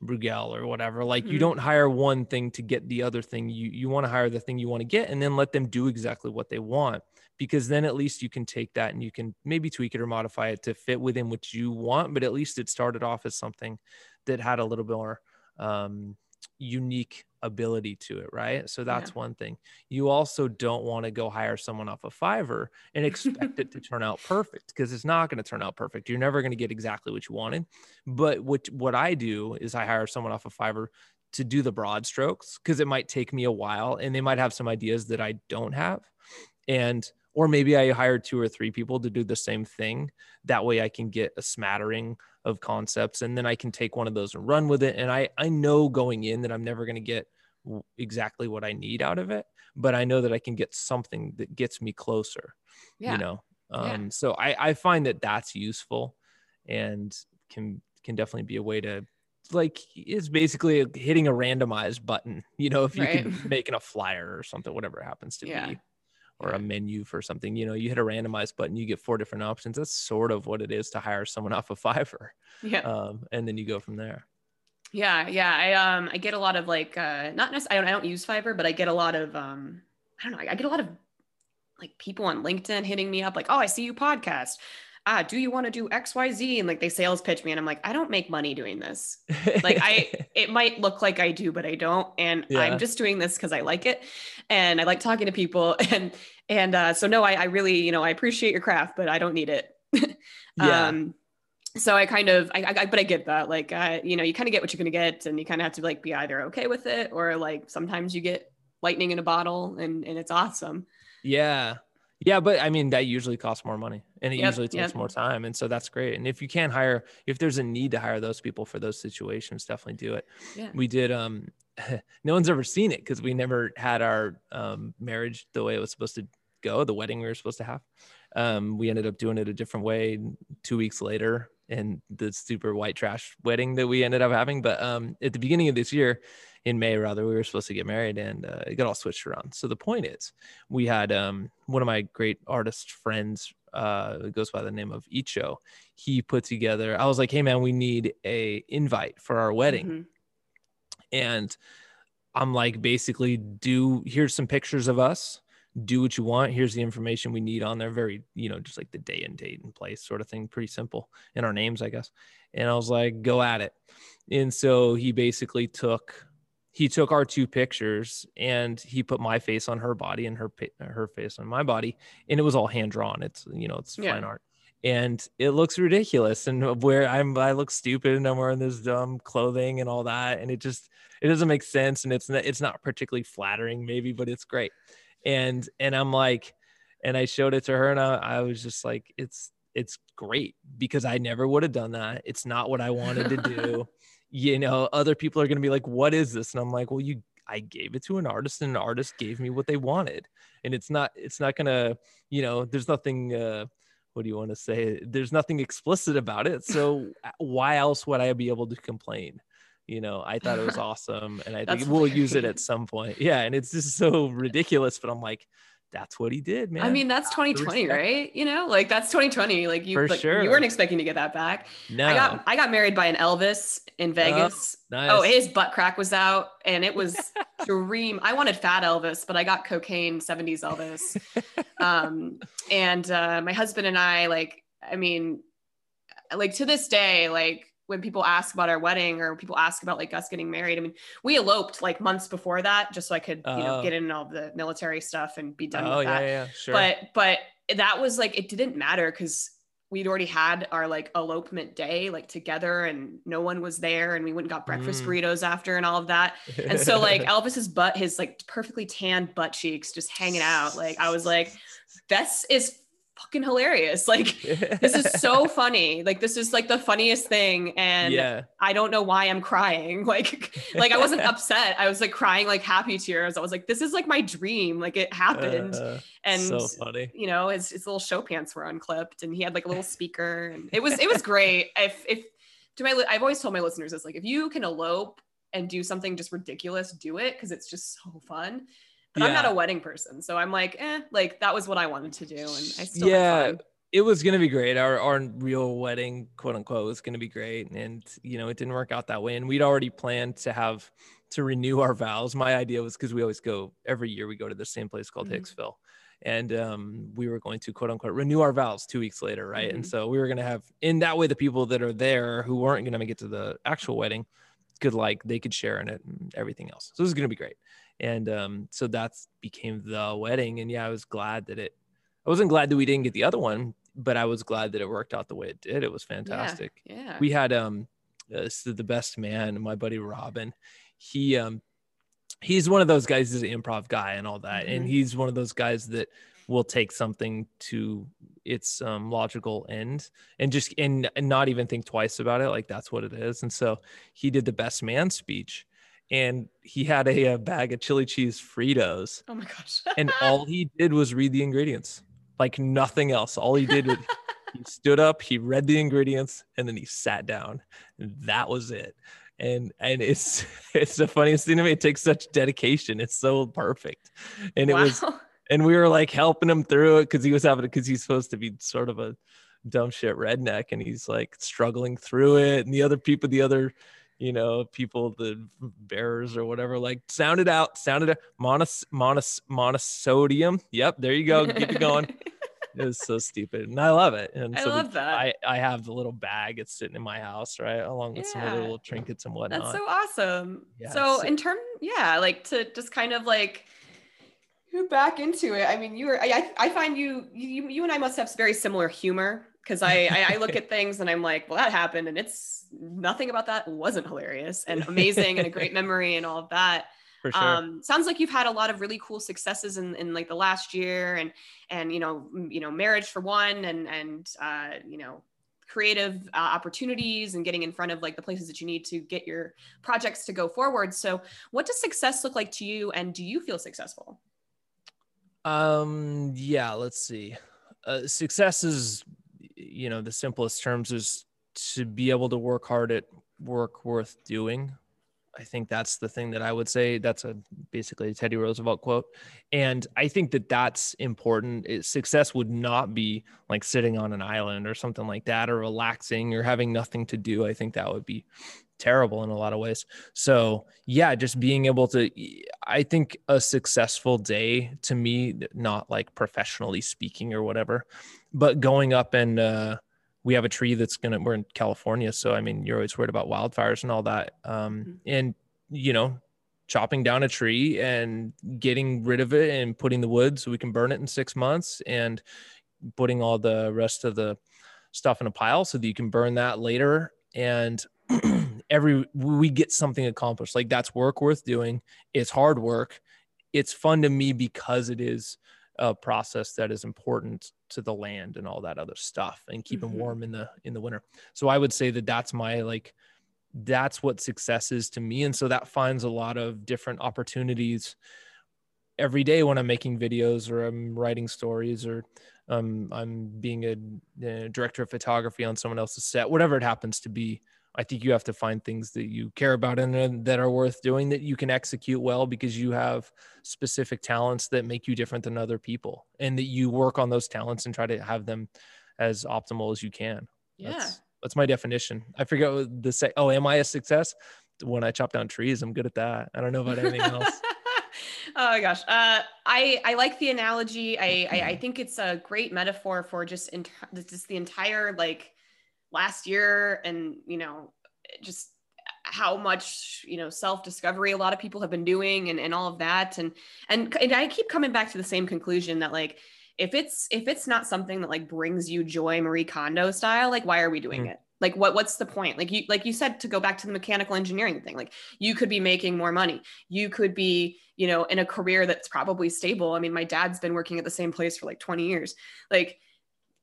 Bruegel or whatever. Like mm-hmm. you don't hire one thing to get the other thing. You you want to hire the thing you want to get and then let them do exactly what they want because then at least you can take that and you can maybe tweak it or modify it to fit within what you want, but at least it started off as something that had a little bit more um, unique ability to it, right? So that's yeah. one thing. You also don't want to go hire someone off a of Fiverr and expect it to turn out perfect because it's not going to turn out perfect. You're never going to get exactly what you wanted. But what what I do is I hire someone off a of Fiverr to do the broad strokes because it might take me a while and they might have some ideas that I don't have. And or maybe I hire two or three people to do the same thing. That way I can get a smattering of concepts and then I can take one of those and run with it. And I, I know going in that I'm never going to get exactly what I need out of it, but I know that I can get something that gets me closer, yeah. you know? Um, yeah. so I, I find that that's useful and can, can definitely be a way to like it's basically hitting a randomized button you know if you right. [laughs] could making a flyer or something whatever it happens to yeah. be or a menu for something. You know, you hit a randomized button, you get four different options. That's sort of what it is to hire someone [laughs] off of Fiverr. Yeah. Um, and then you go from there. Yeah, yeah. I um I get a lot of like uh not necessarily I don't I don't use Fiverr, but I get a lot of um I don't know, I get a lot of like people on LinkedIn hitting me up like, "Oh, I see you podcast ah, do you want to do XYZ? And like they sales pitch me and I'm like, I don't make money doing this. like I, [laughs] it might look like I do, but I don't. And yeah. I'm just doing this because I like it. And I like talking to people. [laughs] And, and uh, so no, I, I really, you know, I appreciate your craft, but I don't need it. [laughs] yeah. Um, so I kind of, I, I, but I get that, like, uh, you know, you kind of get what you're going to get and you kind of have to like be either okay with it or like sometimes you get lightning in a bottle and, and it's awesome. Yeah. Yeah, but I mean that usually costs more money and it yep, usually takes yep. more time. And so that's great. And if you can't hire, if there's a need to hire those people for those situations, definitely do it. Yeah. We did um [laughs] no one's ever seen it because we never had our um marriage the way it was supposed to go, the wedding we were supposed to have. Um, we ended up doing it a different way two weeks later in the super white trash wedding that we ended up having. But um at the beginning of this year, in May rather we were supposed to get married and uh, it got all switched around. So the point is we had um, one of my great artist friends uh, goes by the name of Icho. He put together I was like, "Hey man, we need a invite for our wedding." Mm-hmm. And I'm like basically do here's some pictures of us do what you want. Here's the information we need on there. Very, you know, just like the day and date and place sort of thing. Pretty simple. in our names, I guess. And I was like, go at it. And so he basically took he took our two pictures and he put my face on her body and her her face on my body and it was all hand drawn it's you know it's yeah. fine art. And it looks ridiculous and where i'm i look stupid and i'm wearing this dumb clothing and all that and it just it doesn't make sense and it's not, it's not particularly flattering maybe but it's great. And and i'm like and i showed it to her and i, I was just like it's it's great because i never would have done that. It's not what i wanted to do [laughs] you know, other people are going to be like, what is this? And I'm like, well, you, I gave it to an artist and an artist gave me what they wanted. And it's not, it's not going to, you know, there's nothing, uh, what do you want to say? There's nothing explicit about it. So why else would I be able to complain? You know, I thought it was [laughs] awesome and I think we'll use it at some point. Yeah. And it's just so ridiculous, but I'm like, that's what he did, man. I mean, that's 2020, right? You know, like that's 2020. Like you, like, sure. you weren't expecting to get that back. No, I got I got married by an Elvis in oh, Vegas. Oh, nice. oh his butt crack was out, and it was [laughs] dream. I wanted fat Elvis, but I got cocaine 70s Elvis. [laughs] um, and uh, my husband and I, like, I mean, like to this day, like when people ask about our wedding or people ask about like us getting married. I mean, we eloped like months before that just so I could, you know, get oh. in all the military stuff and be done oh, with that. Yeah, yeah, sure. But but that was like it didn't matter because we'd already had our like elopement day like together and no one was there and we went and got breakfast mm. burritos after and all of that. And so like [laughs] Elvis's butt, his like perfectly tanned butt cheeks just hanging out. Like I was like, [laughs] this is fucking hilarious. [laughs] Like this is so [laughs] funny. Like this is like the funniest thing. And yeah. I don't know why I'm crying. [laughs] Like, like I wasn't upset. I was like crying like happy tears. I was like, this is like my dream. Like it happened. Uh, and so funny. you know, his, his little show pants were unclipped and he had like a little speaker and it was it was great. If if to my I've always told my listeners this like if you can elope and do something just ridiculous, do it because it's just so fun. But I'm not a wedding person, so I'm like, eh, like that was what I wanted to do, and I still Yeah. It was gonna be great. Our our real wedding, quote unquote, was gonna be great. And you know, it didn't work out that way. And we'd already planned to have to renew our vows. My idea was because we always go every year we go to the same place called Mhm. Hicksville. And um, we were going to quote unquote renew our vows two weeks later, right? And Mhm. so we were gonna have in that way the people that are there who weren't gonna make it to the actual wedding could like they could share in it and everything else. So this is gonna be great. And um, so that's became the wedding. And yeah, I was glad that it I wasn't glad that we didn't get the other one, but I was glad that it worked out the way it did. It was fantastic. Yeah. We had um uh, so the best man, my buddy Robin. He um he's one of those guys he's an improv guy and all that. And Mhm. he's one of those guys that will take something to its um, logical end and just and, and not even think twice about it like that's what it is and so he did the best man speech and he had a, a bag of chili cheese fritos. Oh my gosh. and [laughs] all he did was read the ingredients like nothing else. All he did was [laughs] he stood up he read the ingredients and then he sat down. And that was it. And and it's [laughs] it's the funniest thing to me. It takes such dedication. It's so perfect. And it was and we were like helping him through it because he was having because he's supposed to be sort of a dumb shit redneck and he's like struggling through it. And the other people the other you know people the bearers or whatever like sound it out sound it out monos monos monosodium yep there you go keep it going [laughs] it was so stupid and i love it and I so we- love that. i i have the little bag it's sitting in my house right along with some other little trinkets and whatnot That's so awesome. Yeah, so so- in term, yeah, like to just kind of like back into it. I mean, you were. I I I find you you you and I must have very similar humor because I, I I look at things and I'm like, well, that happened, and it's nothing about that wasn't hilarious and amazing and a great [laughs] memory and all of that. for sure um sounds like you've had a lot of really cool successes in, in like the last year and and you know m- you know marriage for one and and uh you know creative uh, opportunities and getting in front of like the places that you need to get your projects to go forward so what does success look like to you and do you feel successful Um, yeah, let's see. Uh, success is, you know, the simplest terms is to be able to work hard at work worth doing. I think that's the thing that I would say. That's a basically a Teddy Roosevelt quote, and I think that that's important. It, success would not be like sitting on an island or something like that, or relaxing or having nothing to do. I think that would be terrible in a lot of ways. So yeah, just being able to, I think a successful day to me, not like professionally speaking or whatever, but going up and uh, we have a tree that's gonna. We're in California, so I mean, you're always worried about wildfires and all that. Um, Mhm. and you know, chopping down a tree and getting rid of it and putting the wood so we can burn it in six months and putting all the rest of the stuff in a pile so that you can burn that later and [clears throat] every we get something accomplished like that's work worth doing it's hard work it's fun to me because it is a process that is important to the land and all that other stuff and keeping Mhm. warm in the in the winter. So i would say that that's my like that's what success is to me. And so that finds a lot of different opportunities every day when i'm making videos or i'm writing stories or um, i'm being a, a director of photography on someone else's set whatever it happens to be i think you have to find things that you care about and that are worth doing that you can execute well because you have specific talents that make you different than other people and that you work on those talents and try to have them as optimal as you can yeah that's, that's my definition. I forget what the say. Oh, am I a success? When I chop down trees, I'm good at that. I don't know about anything else. [laughs] oh my gosh uh, I I like the analogy I, I I think it's a great metaphor for just ent- just the entire like last year and you know just how much you know self discovery a lot of people have been doing and and all of that. And and and I keep coming back to the same conclusion that like if it's if it's not something that like brings you joy Marie Kondo style like why are we doing Mm. it? Like what what's the point? Like you like you said to go back to the mechanical engineering thing like you could be making more money. You could be you know in a career that's probably stable. I mean my dad's been working at the same place for like 20 years. Like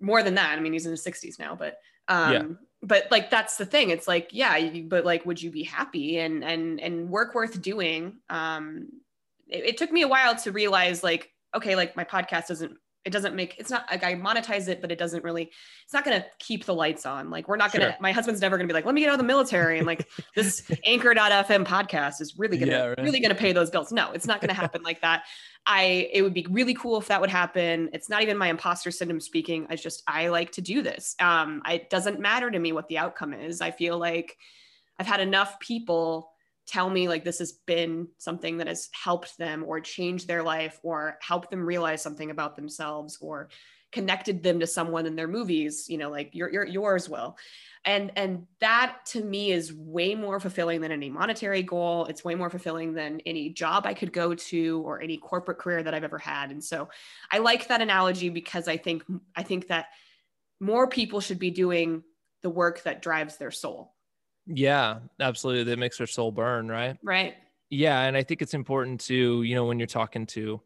more than that. I mean, he's in his 60s now, but um, yeah. but like that's the thing. It's like, yeah, but like, would you be happy and and and work worth doing? Um, it, it took me a while to realize, like, okay, like my podcast doesn't it doesn't make it's not like I monetize it, but it doesn't really it's not gonna keep the lights on. Like we're not gonna sure. my husband's never gonna be like, let me get out of the military and like this [laughs] anchor.fm podcast is really gonna yeah, right. really gonna pay those bills. No, it's not gonna happen like that. I it would be really cool if that would happen. It's not even my imposter syndrome speaking. I just I like to do this. Um, it doesn't matter to me what the outcome is. I feel like I've had enough people tell me like this has been something that has helped them or changed their life or helped them realize something about themselves or connected them to someone in their movies you know like your, your yours will. And and that to me is way more fulfilling than any monetary goal. It's way more fulfilling than any job i could go to or any corporate career that i've ever had. And so i like that analogy because i think i think that more people should be doing the work that drives their soul yeah, absolutely. That makes their soul burn, right? Right. Yeah. And I think it's important to, you know, when you're talking to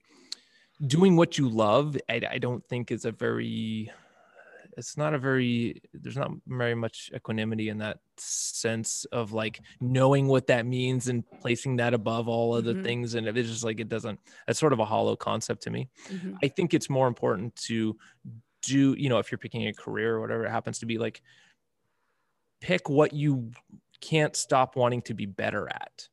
doing what you love, I, I don't think is a very, it's not a very, there's not very much equanimity in that sense of like knowing what that means and placing that above all other mm-hmm. things. And it's just like, it doesn't, that's sort of a hollow concept to me. Mm-hmm. I think it's more important to do, you know, if you're picking a career or whatever it happens to be like, pick what you can't stop wanting to be better at.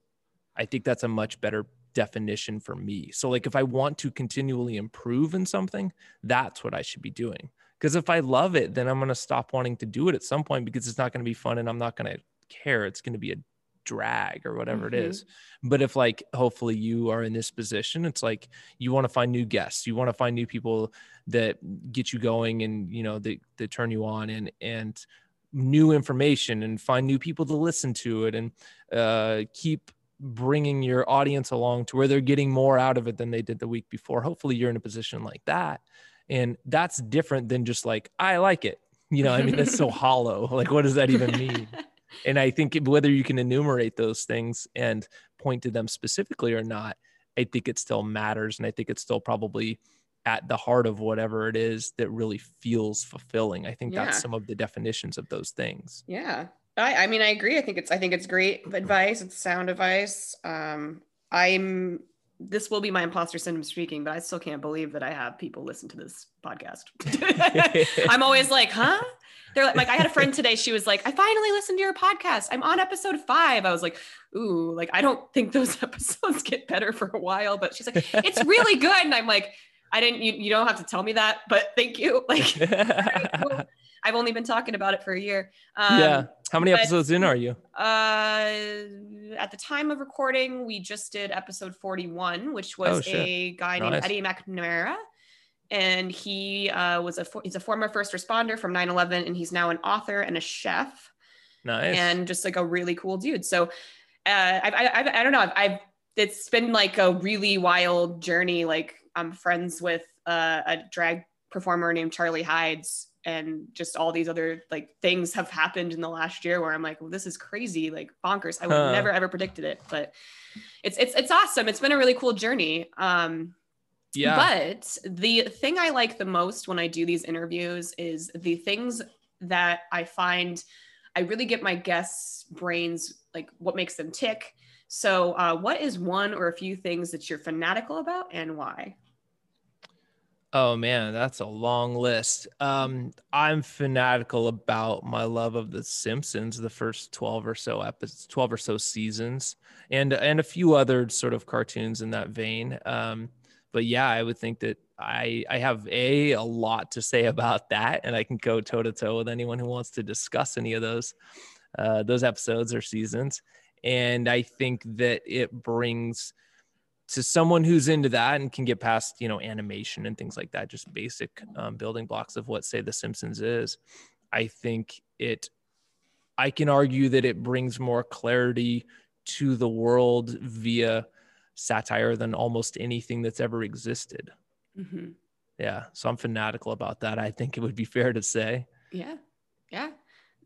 I think that's a much better definition for me. So, like, if I want to continually improve in something, that's what I should be doing. Because if I love it, then I'm going to stop wanting to do it at some point because it's not going to be fun and I'm not going to care. It's going to be a drag or whatever mm-hmm. it is. But if, like, hopefully you are in this position, it's like you want to find new guests, you want to find new people that get you going and, you know, that, that turn you on and, and, new information and find new people to listen to it and uh, keep bringing your audience along to where they're getting more out of it than they did the week before. Hopefully, you're in a position like that. And that's different than just like, I like it. You know, I mean, that's so [laughs] hollow. Like, what does that even mean? [laughs] and I think whether you can enumerate those things and point to them specifically or not, I think it still matters. And I think it's still probably at the heart of whatever it is that really feels fulfilling. I think yeah. that's some of the definitions of those things. Yeah. I, I mean, I agree. I think it's, I think it's great advice. It's sound advice. Um, I'm, this will be my imposter syndrome speaking, but I still can't believe that I have people listen to this podcast. [laughs] I'm always like, huh? They're like, like, I had a friend today. She was like, I finally listened to your podcast. I'm on episode five. I was like, ooh, like, I don't think those [laughs] episodes get better for a while, but she's like, it's really good. And I'm like, I didn't, you, you don't have to tell me that, but thank you. [laughs] Like, [laughs] I've only been talking about it for a year. Um, yeah. How many but, episodes in are you? Uh, at the time of recording, we just did episode 41, which was oh, a guy nice. named Eddie McNamara. And he uh, was a he's a former first responder from 9/11, and he's now an author and a chef. Nice. And just like a really cool dude. So uh, I, I, I don't know. I've, I've it's been like a really wild journey. Like I'm friends with uh, a drag performer named Charlie Hides, and just all these other like things have happened in the last year where I'm like, well, this is crazy, like bonkers. I would huh. never ever predicted it, but it's it's it's awesome. It's been a really cool journey. Um, yeah. But the thing I like the most when I do these interviews is the things that I find I really get my guests' brains like what makes them tick. So, uh, what is one or a few things that you're fanatical about and why? Oh man, that's a long list. Um, I'm fanatical about my love of The Simpsons, the first 12 or so episodes, 12 or so seasons, and and a few other sort of cartoons in that vein. Um, but yeah, I would think that I I have a a lot to say [laughs] about that, and I can go toe to toe with anyone who wants to discuss any of those uh, those episodes or seasons. And I think that it brings to someone who's into that and can get past you know animation and things like that just basic um, building blocks of what say the simpsons is i think it i can argue that it brings more clarity to the world via satire than almost anything that's ever existed mm-hmm. yeah so i'm fanatical about that i think it would be fair to say yeah yeah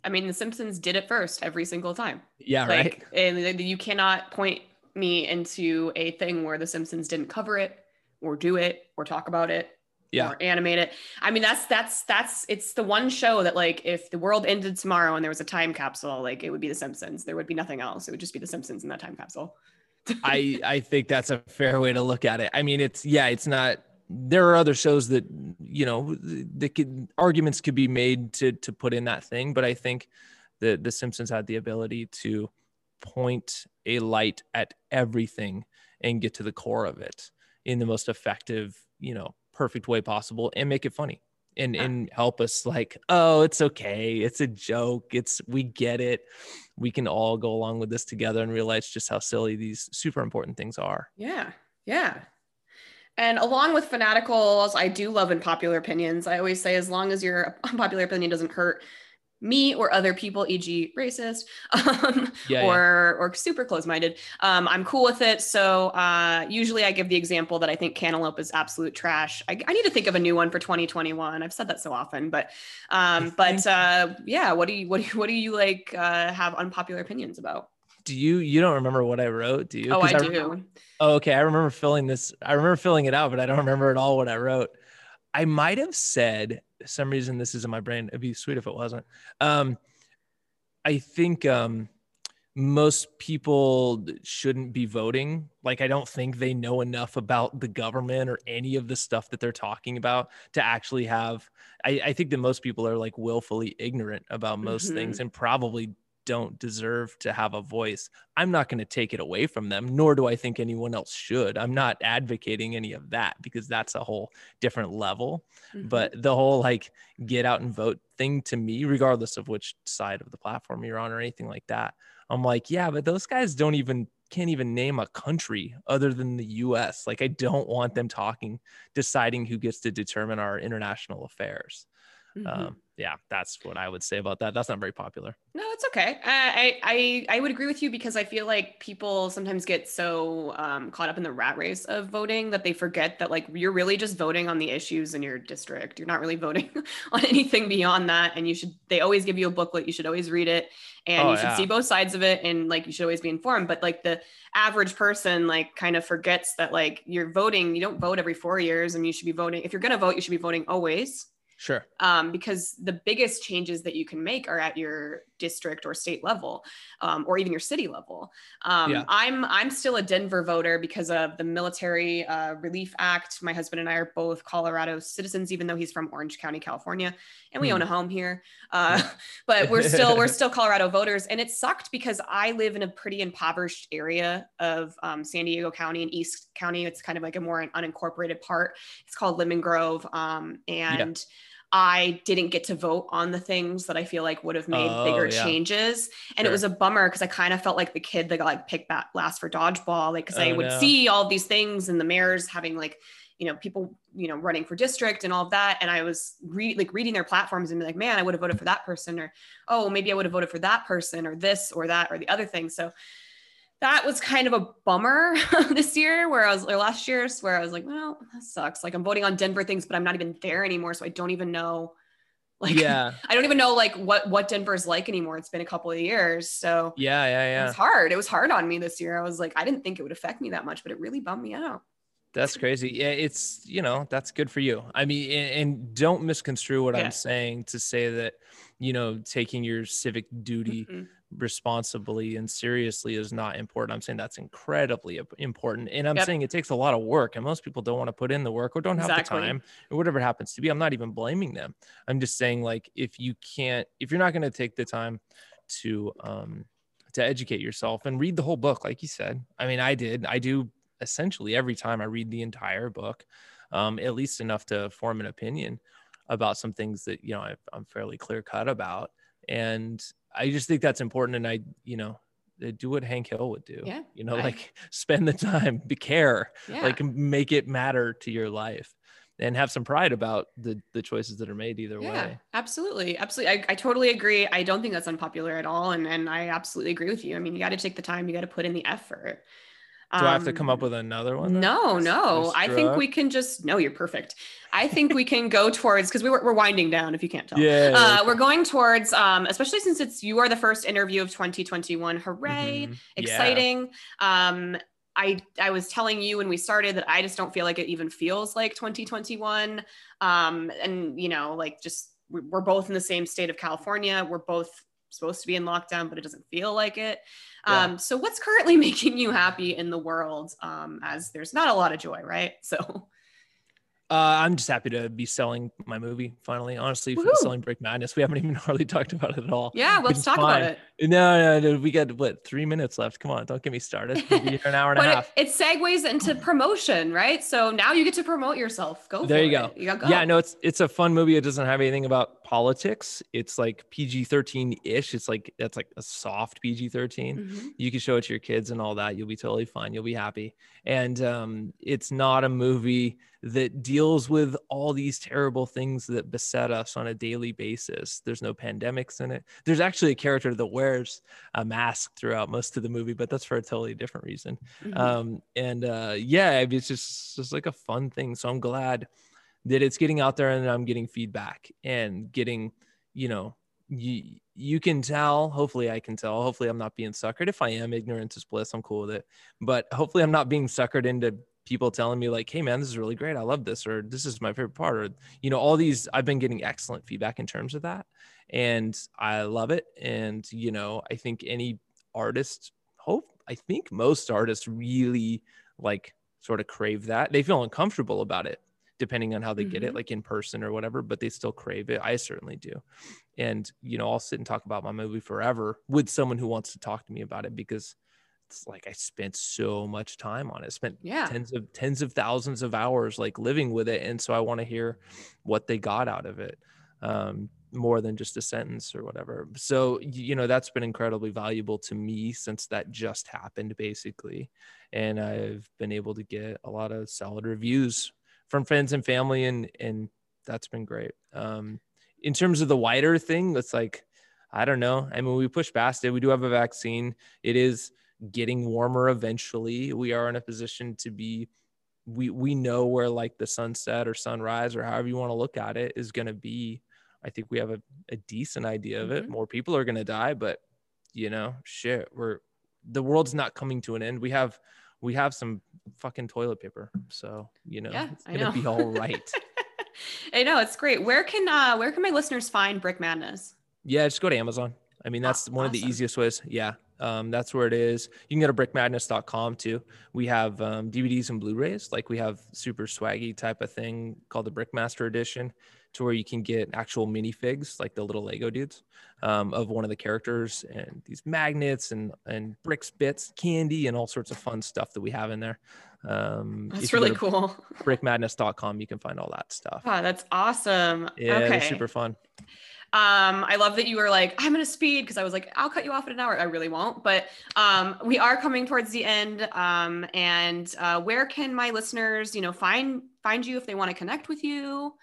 I mean, The Simpsons did it first every single time. Yeah, like, right. And you cannot point me into a thing where The Simpsons didn't cover it or do it or talk about it. Yeah. or animate it. I mean, that's that's that's it's the one show that like if the world ended tomorrow and there was a time capsule, like it would be The Simpsons. There would be nothing else. It would just be The Simpsons in that time capsule. [laughs] I I think that's a fair way to look at it. I mean, it's yeah, it's not. There are other shows that you know that could arguments could be made to to put in that thing, but I think the The Simpsons had the ability to point a light at everything and get to the core of it in the most effective, you know, perfect way possible and make it funny and and help us like, oh, it's okay. It's a joke. It's we get it. We can all go along with this together and realize just how silly these super important things are. Yeah, yeah. And along with fanaticals, I do love unpopular opinions. I always say, as long as your unpopular opinion doesn't hurt me or other people, e.g., racist, [laughs] um, Yeah, yeah. or or super close-minded, um, I'm cool with it. So uh, usually, I give the example that I think Cantaloupe is absolute trash. I, I need to think of a new one for 2021. I've said that so often, but um, [laughs] but uh, yeah, what do you what do you, what do you like uh, have unpopular opinions about? Do you you don't remember what I wrote? Do you? Oh, I remember- do. Oh, okay. I remember filling this. I remember filling it out, but I don't remember at all what I wrote. I might have said for some reason this is in my brain. It'd be sweet if it wasn't. Um, I think um, most people shouldn't be voting. Like, I don't think they know enough about the government or any of the stuff that they're talking about to actually have. I, I think that most people are like willfully ignorant about most Mhm. things and probably don't deserve to have a voice. I'm not going to take it away from them, nor do I think anyone else should. I'm not advocating any of that because that's a whole different level. Mhm. But the whole like get out and vote thing to me, regardless of which side of the platform you're on or anything like that, I'm like, yeah, but those guys don't even can't even name a country other than the US. Like I don't want them talking, deciding who gets to determine our international affairs. Mhm. Um, yeah, that's what I would say about that. That's not very popular. No, it's okay. I, I I would agree with you because I feel like people sometimes get so um, caught up in the rat race of voting that they forget that like you're really just voting on the issues in your district. You're not really voting [laughs] on anything beyond that. And you should. They always give you a booklet. You should always read it, and Oh, you should yeah. see both sides of it. And like you should always be informed. But like the average person like kind of forgets that like you're voting. You don't vote every four years, and you should be voting. If you're gonna vote, you should be voting always Sure. um, because the biggest changes that you can make are at your district or state level, um, or even your city level. Um, Yeah. I'm I'm still a Denver voter because of the Military uh, Relief Act. My husband and I are both Colorado citizens, even though he's from Orange County, California, and we Hmm. own a home here. Uh, [laughs] but we're [laughs] still we're still Colorado voters, and it sucked because I live in a pretty impoverished area of um, San Diego County and East County. It's kind of like a more unincorporated part. It's called Lemon Grove, um, and I didn't get to vote on the things that I feel like would have made Oh, bigger yeah. changes. And it was a bummer because I kind of felt like the kid that got like picked back last for dodgeball, like because I Oh, would no. see all these things and the mayors having like, you know, people, you know, running for district and all of that. And I was re- like reading their platforms and be like, man, I would have voted for that person, or oh, maybe I would have voted for that person, or this or that or the other thing. So that was kind of a bummer [laughs] this year where I was or last year where I was like, well, that sucks. Like I'm voting on Denver things, but I'm not even there anymore. So I don't even know [laughs] like yeah. I don't even know like what what Denver's like anymore. It's been a couple of years. So Yeah. Yeah. it Yeah. was hard. It was hard on me this year. I was like, I didn't think it would affect me that much, but it really bummed me out. That's crazy. Yeah, it's you know that's good for you. I mean, and, and don't misconstrue what Yeah. I'm saying to say that you know taking your civic duty Mhm. Responsibly and seriously is not important. I'm saying that's incredibly important, and I'm Yep. saying it takes a lot of work, and most people don't want to put in the work or don't have Exactly. the time or whatever it happens to be. I'm not even blaming them. I'm just saying like if you can't, if you're not going to take the time to um to educate yourself and read the whole book, like you said. I mean, I did. I do essentially every time I read the entire book, um, at least enough to form an opinion about some things that you know I, I'm fairly clear cut about, and I just think that's important. And I, you know, do what Hank Hill would do. Yeah, you know, like spend the time, be care, Yeah. like make it matter to your life, and have some pride about the the choices that are made either yeah, way. absolutely. Absolutely. I, I totally agree. I don't think that's unpopular at all. And and I absolutely agree with you. I mean, you got to take the time, you got to put in the effort. Do I have to come up Um, with another one? No, no. I think we can just no, you're perfect. I think we can go towards because we were, we're winding down if you can't tell. Yeah. Uh, we're going towards um, especially since it's you are the first interview of 2021. Hooray. Mhm. Yeah. exciting. Um, I I was telling you when we started that I just don't feel like it even feels like 2021. Um, and you know, like just we're both in the same state of California. We're both supposed to be in lockdown, but it doesn't feel like it. Yeah. Um, so what's currently [laughs] making you happy in the world? Um, as there's not a lot of joy, right? So uh, I'm just happy to be selling my movie finally. Honestly, for selling Brick Madness. We haven't even [laughs] hardly talked about it at all. Yeah, let's talk fine. about it. No, no, no, we got what three minutes left. Come on, don't get me started. We'll an hour and a [laughs] half. It, it, segues into promotion, right? So now you get to promote yourself. Go. There you go. You go. Yeah, no, it's it's a fun movie. It doesn't have anything about politics. It's like PG thirteen ish. It's like that's like a soft PG 13 mm-hmm. You can show it to your kids and all that. You'll be totally fine. You'll be happy. And um, it's not a movie that deals with all these terrible things that beset us on a daily basis. There's no pandemics in it. There's actually a character that wears a mask throughout most of the movie, but that's for a totally different reason. Mm-hmm. Um, and uh, yeah, it's just, just like a fun thing. So I'm glad that it's getting out there and I'm getting feedback and getting, you know, you you can tell hopefully i can tell hopefully i'm not being suckered. If i am ignorance is bliss i'm cool with it. But hopefully i'm not being suckered into people telling me like hey man this is really great. I love this or this is my favorite part or you know all these i've been getting excellent feedback in terms of that and i love it. And you know i think any artist hope i think most artists really like sort of crave that. They feel uncomfortable about it depending on how they mm-hmm. get it mm-hmm. like in person or whatever but they still crave it i certainly do and you know i'll sit and talk about my movie forever with someone who wants to talk to me about it because it's like I spent so much time on it. Spent yeah. tens of tens of thousands of hours like living with it, and so I want to hear what they got out of it, um, more than just a sentence or whatever. So you know that's been incredibly valuable to me since that just happened, basically, and I've been able to get a lot of solid reviews from friends and family, and and that's been great. Um, in terms of the wider thing, it's like I don't know. I mean, we push past it. We do have a vaccine. It is getting warmer eventually. We are in a position to be we we know where like the sunset or sunrise or however you want to look at it is going to be. I think we have a, a decent idea of it. Mm-hmm. More people are going to die, but you know, shit, we're the world's not coming to an end. We have we have some fucking toilet paper. So, you know, yeah, it's going to be all [laughs] right. I know, it's great. Where can uh where can my listeners find Brick Madness? Yeah, just go to Amazon. I mean, that's oh, one awesome. of the easiest ways. Yeah. Um, that's where it is. You can go to brickmadness.com too. We have um, DVDs and Blu-rays. Like we have super swaggy type of thing called the Brickmaster Edition, to where you can get actual minifigs, like the little Lego dudes, um, of one of the characters, and these magnets and and bricks, bits, candy, and all sorts of fun stuff that we have in there. Um, that's really cool. Brickmadness.com, you can find all that stuff. Oh, that's awesome. Yeah, okay. super fun. Um, I love that you were like, I'm gonna speed because I was like, I'll cut you off in an hour. I really won't, but um, we are coming towards the end. Um, and uh, where can my listeners, you know, find find you if they want to connect with you?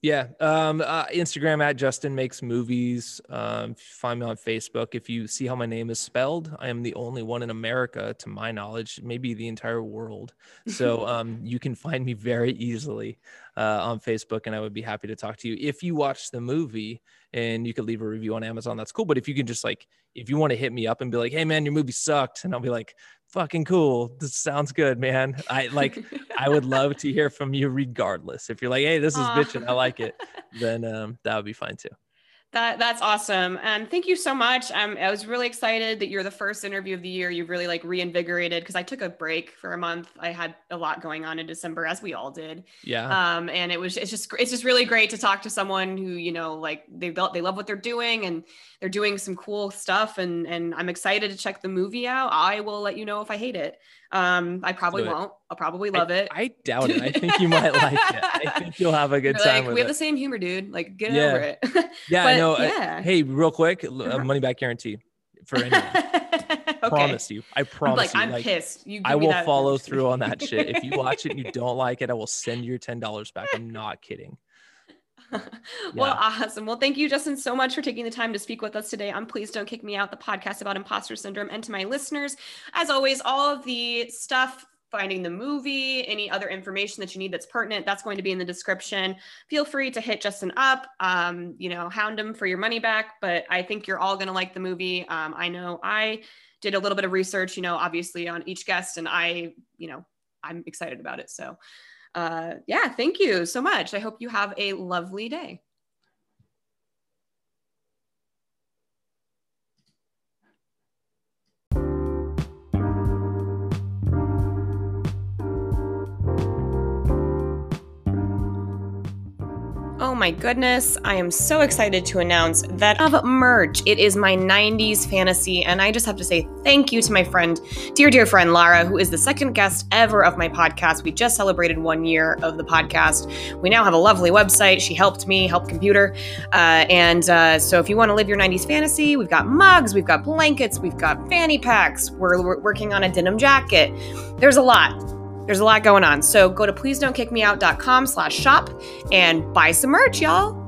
Yeah. Um, uh, Instagram at Justin Makes Movies. Um, find me on Facebook. If you see how my name is spelled, I am the only one in America, to my knowledge, maybe the entire world. So [laughs] um, you can find me very easily uh, on Facebook, and I would be happy to talk to you. If you watch the movie and you could leave a review on Amazon, that's cool. But if you can just like, if you want to hit me up and be like, hey, man, your movie sucked, and I'll be like, fucking cool. This sounds good, man. I like I would [laughs] love to hear from you regardless. If you're like, hey, this is bitching, I like it, then um, that would be fine too. That that's awesome. And thank you so much. Um, I was really excited that you're the first interview of the year. You've really like reinvigorated because I took a break for a month. I had a lot going on in December, as we all did. Yeah. Um, and it was it's just it's just really great to talk to someone who you know like they they love what they're doing and they're doing some cool stuff. And and I'm excited to check the movie out. I will let you know if I hate it. Um, I probably won't. I'll probably love I, it. I doubt it. I think you might like it. I [laughs] think you'll have a good time. Like, we have it. the same humor, dude. Like, get yeah. over it. [laughs] yeah, but, I know. Yeah. hey, real quick, uh-huh. money back guarantee for [laughs] anyone. okay. Promise you. I promise I'm you. I'm like, pissed. You I will follow through on that shit. If you watch it and you don't like it, I will send your ten dollars back. I'm not kidding. well, awesome. Well, thank you, Justin, so much for taking the time to speak with us today on Please Don't Kick Me Out, the podcast about imposter syndrome. And to my listeners, as always, all of the stuff finding the movie, any other information that you need that's pertinent, that's going to be in the description. Feel free to hit Justin up, um, you know, hound him for your money back. But I think you're all going to like the movie. Um, I know I did a little bit of research, you know, obviously on each guest, and I, you know, I'm excited about it. So, uh, yeah, thank you so much. I hope you have a lovely day. My goodness, I am so excited to announce that of merch. It is my 90s fantasy, and I just have to say thank you to my friend, dear, dear friend Lara, who is the second guest ever of my podcast. We just celebrated one year of the podcast. We now have a lovely website. She helped me, help computer. Uh, and uh, so if you want to live your 90s fantasy, we've got mugs, we've got blankets, we've got fanny packs, we're, we're working on a denim jacket. There's a lot. There's a lot going on. So go to please don't kick me out.com slash shop and buy some merch, y'all.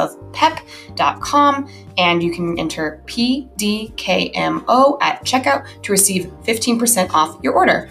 of pep.com and you can enter PDKMO at checkout to receive 15% off your order.